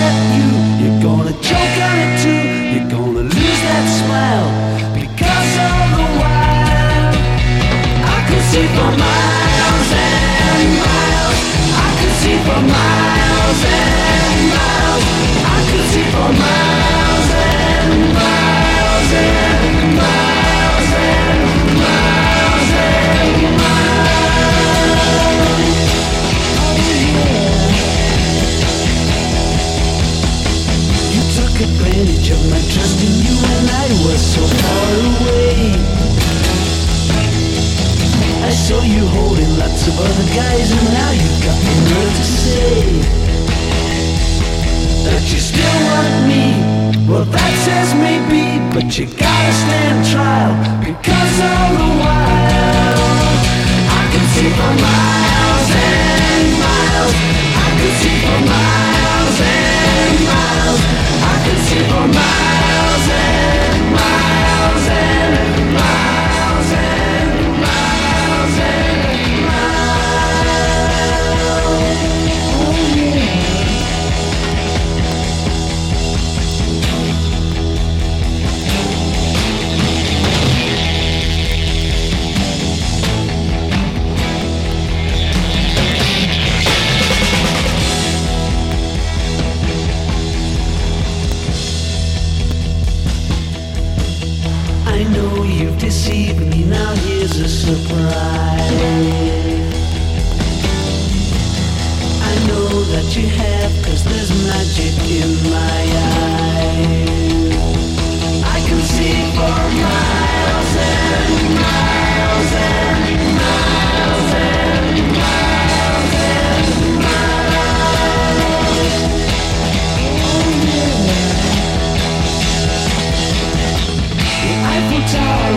at you, you're gonna choke on it too. You're gonna lose that smile because of the wild. I could see for miles and miles. I could see for miles and miles. I could see for miles my trust in you and I was so far away. I saw you holding lots of other guys and now you've got the nerve to say. That you still want me? Well that says maybe But you gotta stand trial Because all the while I can see for miles and miles. I can see for miles and miles I can see for miles deceived me, now here's a surprise. I know that you have, cause there's magic in my eyes. I can see for miles and miles and miles and miles and miles. Oh yeah. The Eiffel Tower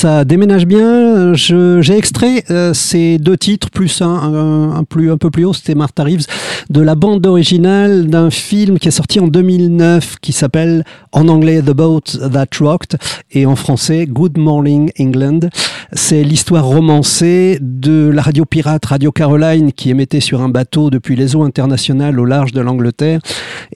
ça déménage bien. J'ai extrait euh, ces deux titres, plus un, un, un plus, un peu plus haut, c'était Martha Reeves, de la bande originale d'un film qui est sorti en 2009 qui s'appelle en anglais The Boat That Rocked et en français Good Morning England. C'est l'histoire romancée de la radio pirate Radio Caroline qui émettait sur un bateau depuis les eaux internationales au large de l'Angleterre.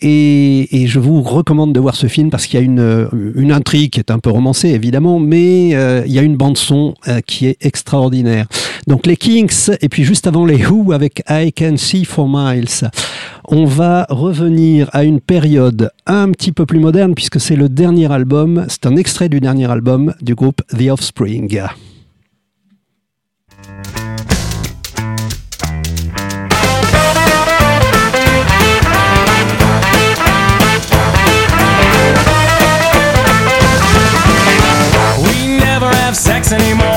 Et, et je vous recommande de voir ce film parce qu'il y a une, une intrigue qui est un peu romancée évidemment, mais euh, il y a une bande son euh, qui est extraordinaire. Donc les Kings et puis juste avant les Who avec I Can See for Miles. On va revenir à une période un petit peu plus moderne puisque c'est le dernier album, c'est un extrait du dernier album du groupe The Offspring. Anymore.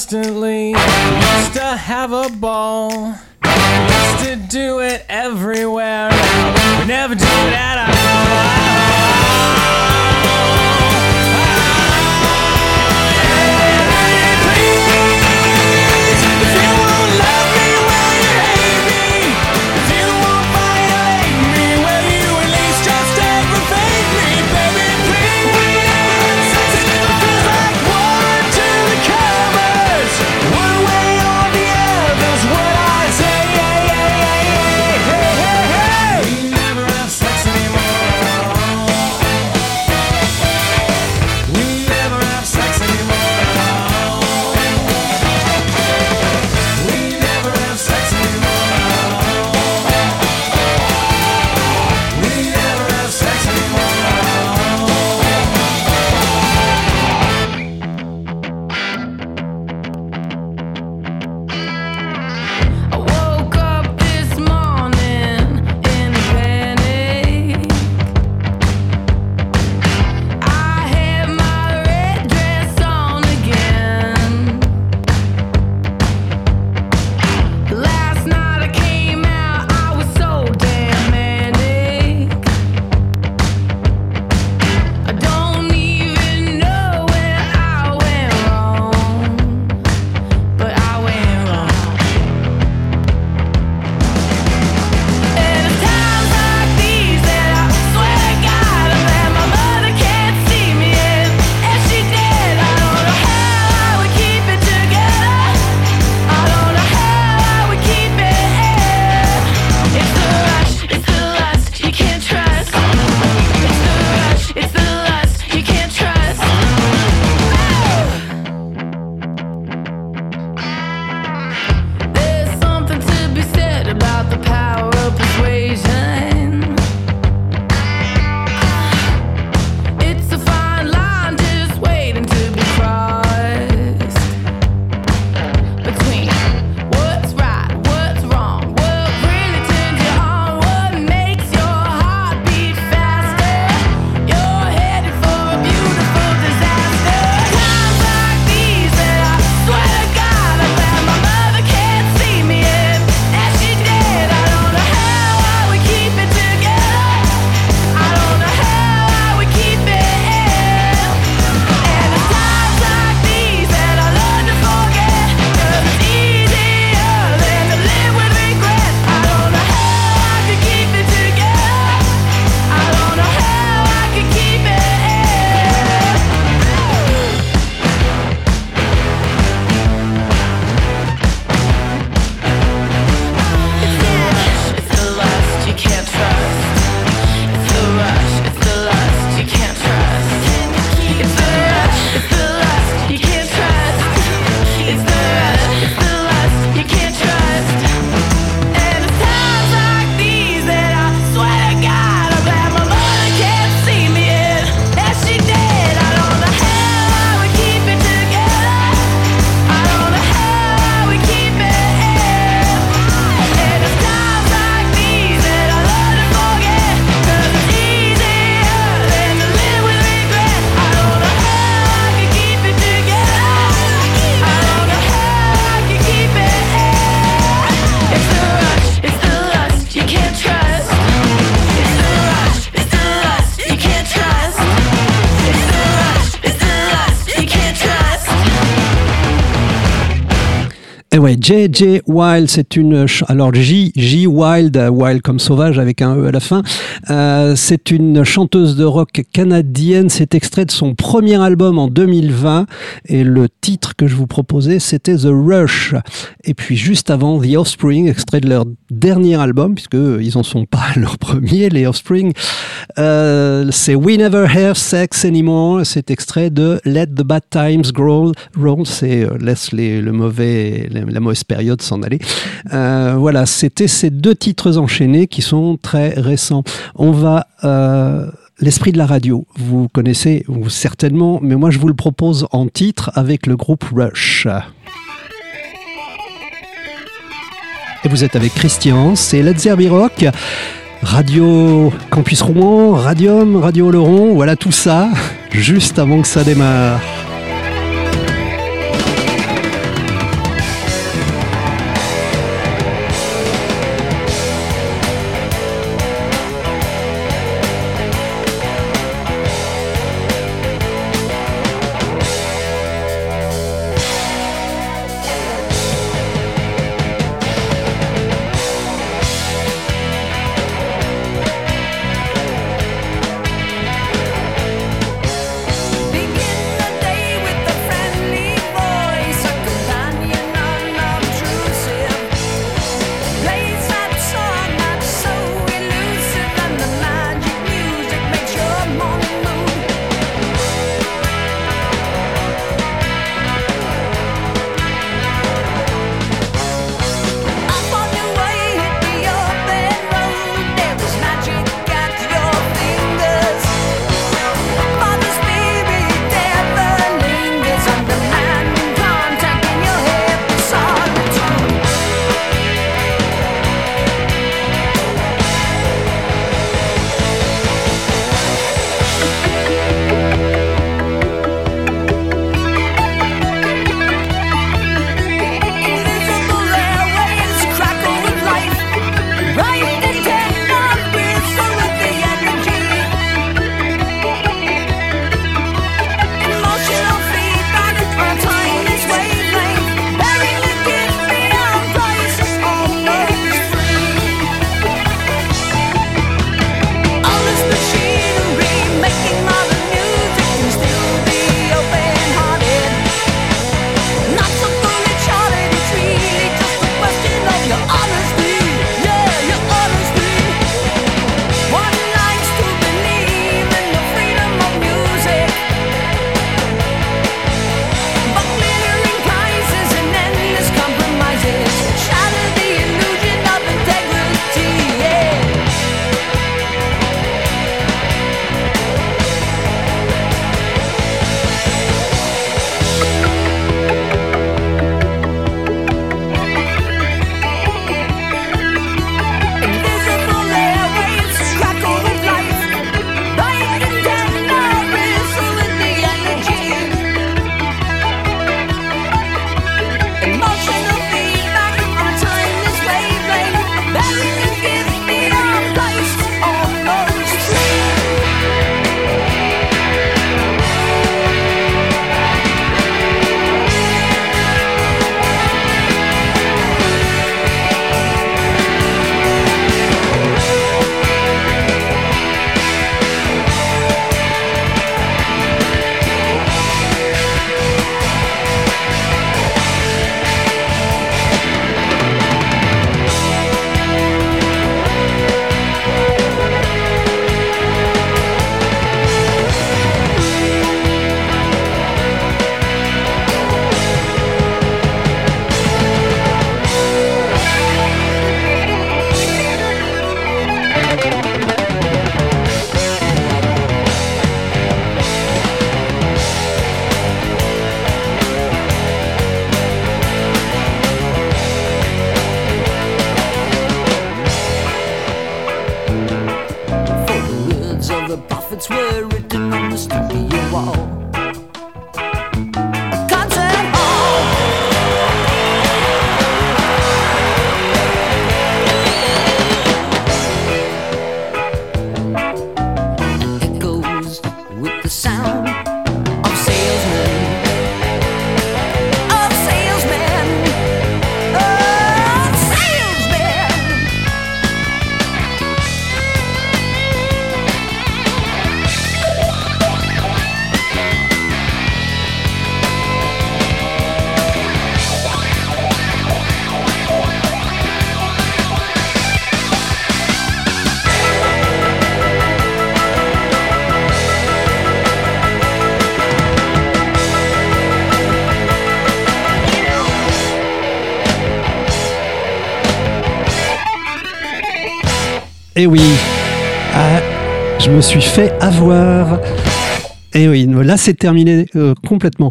Constantly. Used to have a ball. J.J. Wild, c'est une. Alors, J. J. Wild, Wild comme sauvage avec un E à la fin. Euh, c'est une chanteuse de rock canadienne. C'est extrait de son premier album en 2020. Et le titre que je vous proposais, c'était The Rush. Et puis, juste avant, The Offspring, extrait de leur dernier album, puisque ils en sont pas leur premier, les Offspring. Euh, c'est We Never Have Sex Anymore. C'est extrait de Let the Bad Times. Roll. C'est euh, laisse les, le mauvais, la, la mauvaise période s'en aller. Euh, voilà, c'était ces deux titres enchaînés qui sont très récents. On va euh, L'esprit de la radio, vous connaissez vous, certainement, mais moi je vous le propose en titre avec le groupe Rush. Et vous êtes avec Christian, c'est Let's Rock, Radio Campus Rouen, Radium, Radio Oloron, voilà tout ça, juste avant que ça démarre. Written on the studio wall. Suis fait avoir. Et oui, là c'est terminé euh, complètement.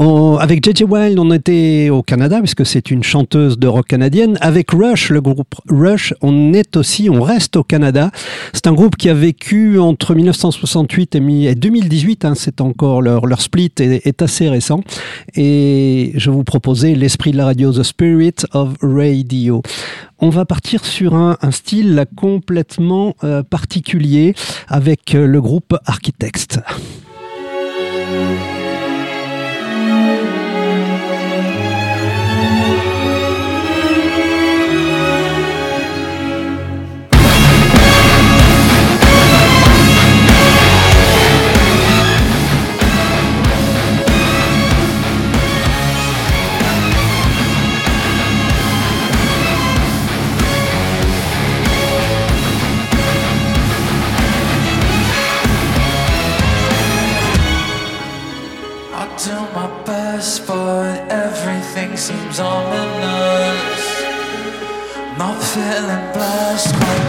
On- avec JJ Wild, on était au Canada puisque c'est une chanteuse de rock canadienne. Avec Rush, le groupe Rush, on est aussi, on reste au Canada. C'est un groupe qui a vécu entre 1968 et mi- et 2018. hein, c'est encore leur leur split est, assez récent. Et je vous proposais l'esprit de la radio, The Spirit of Radio. On va partir sur un, style complètement euh, particulier avec euh, le groupe Architects. till I'm blessed.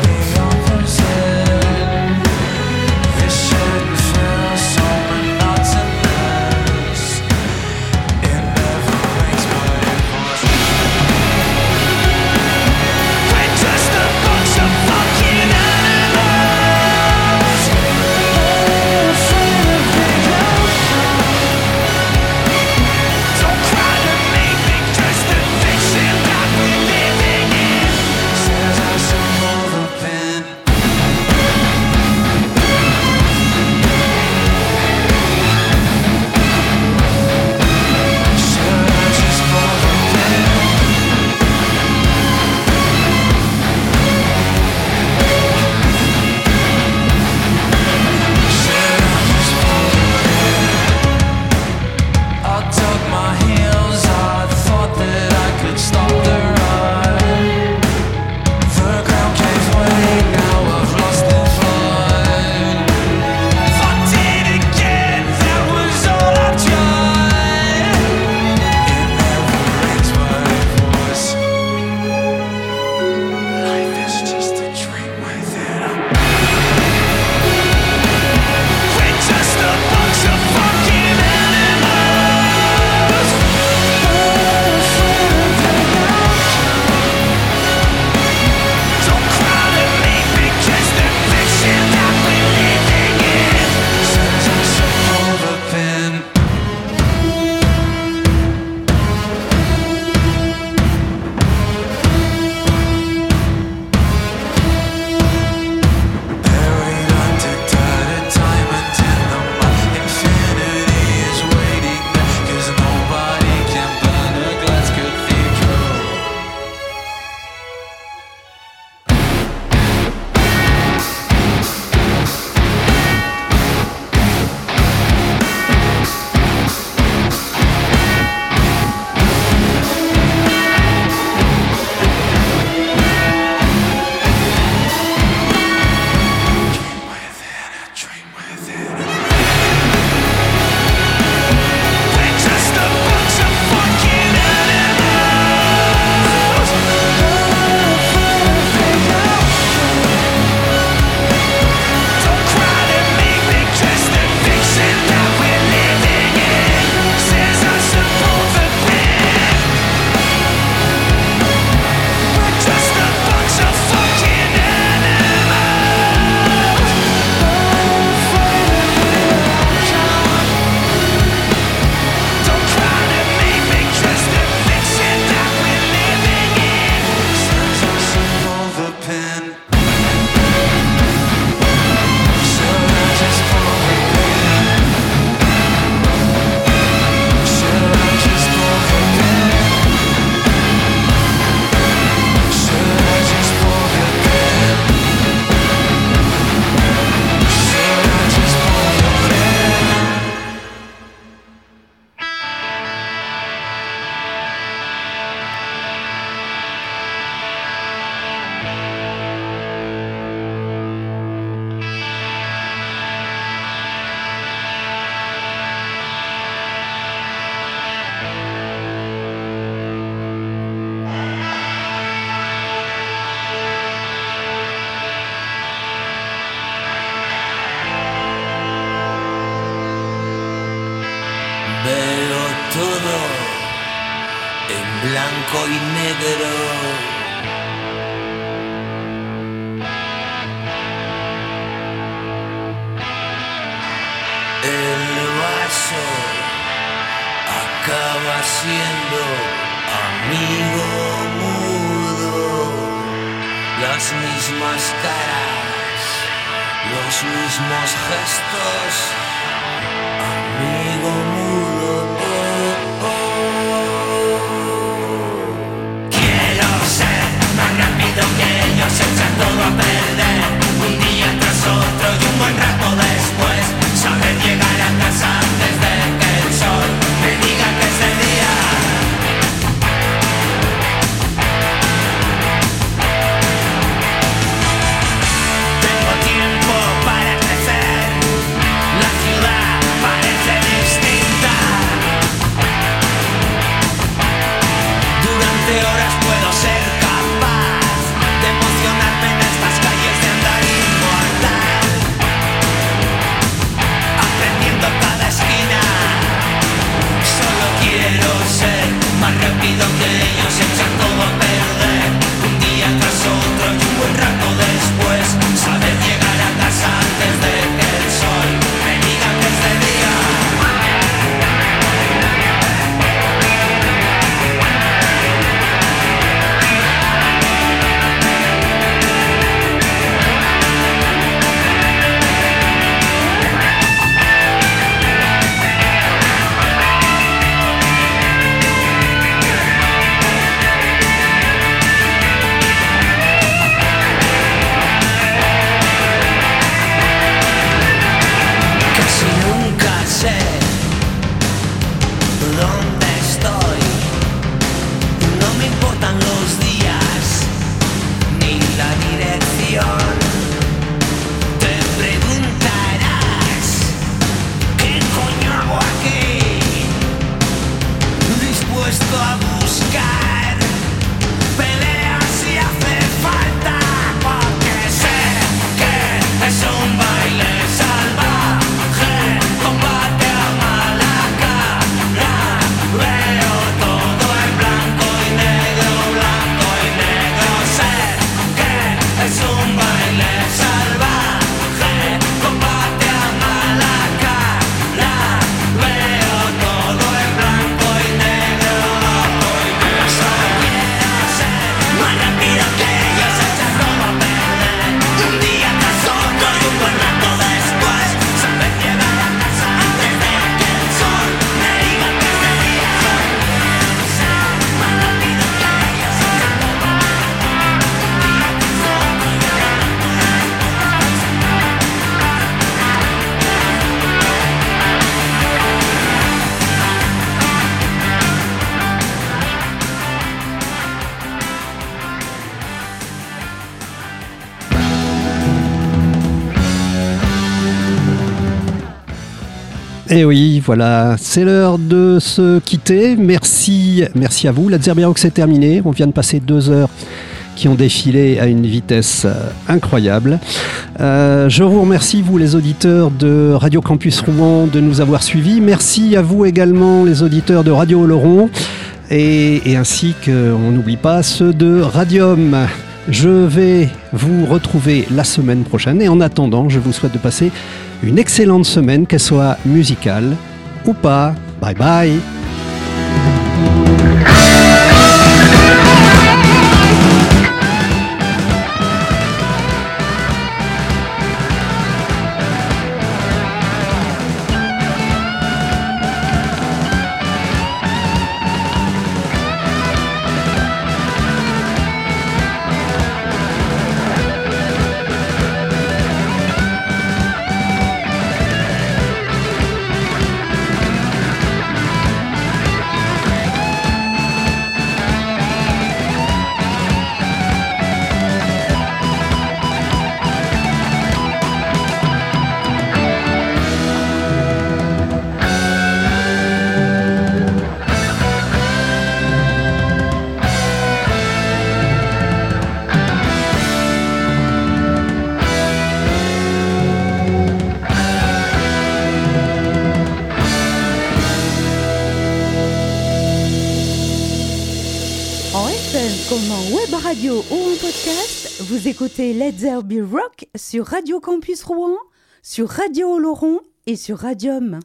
voilà, c'est l'heure de se quitter. Merci, merci à vous. La Zerbirock, c'est terminé. On vient de passer deux heures qui ont défilé à une vitesse euh, incroyable. Euh, je vous remercie, vous les auditeurs de Radio Campus Rouen, de nous avoir suivis. Merci à vous également, les auditeurs de Radio Oloron, et, et ainsi qu'on n'oublie pas ceux de Radium. Je vais vous retrouver la semaine prochaine et en attendant, je vous souhaite de passer une excellente semaine, qu'elle soit musicale, ou. Bye bye Radio Campus Rouen, sur Radio Oloron et sur Radium.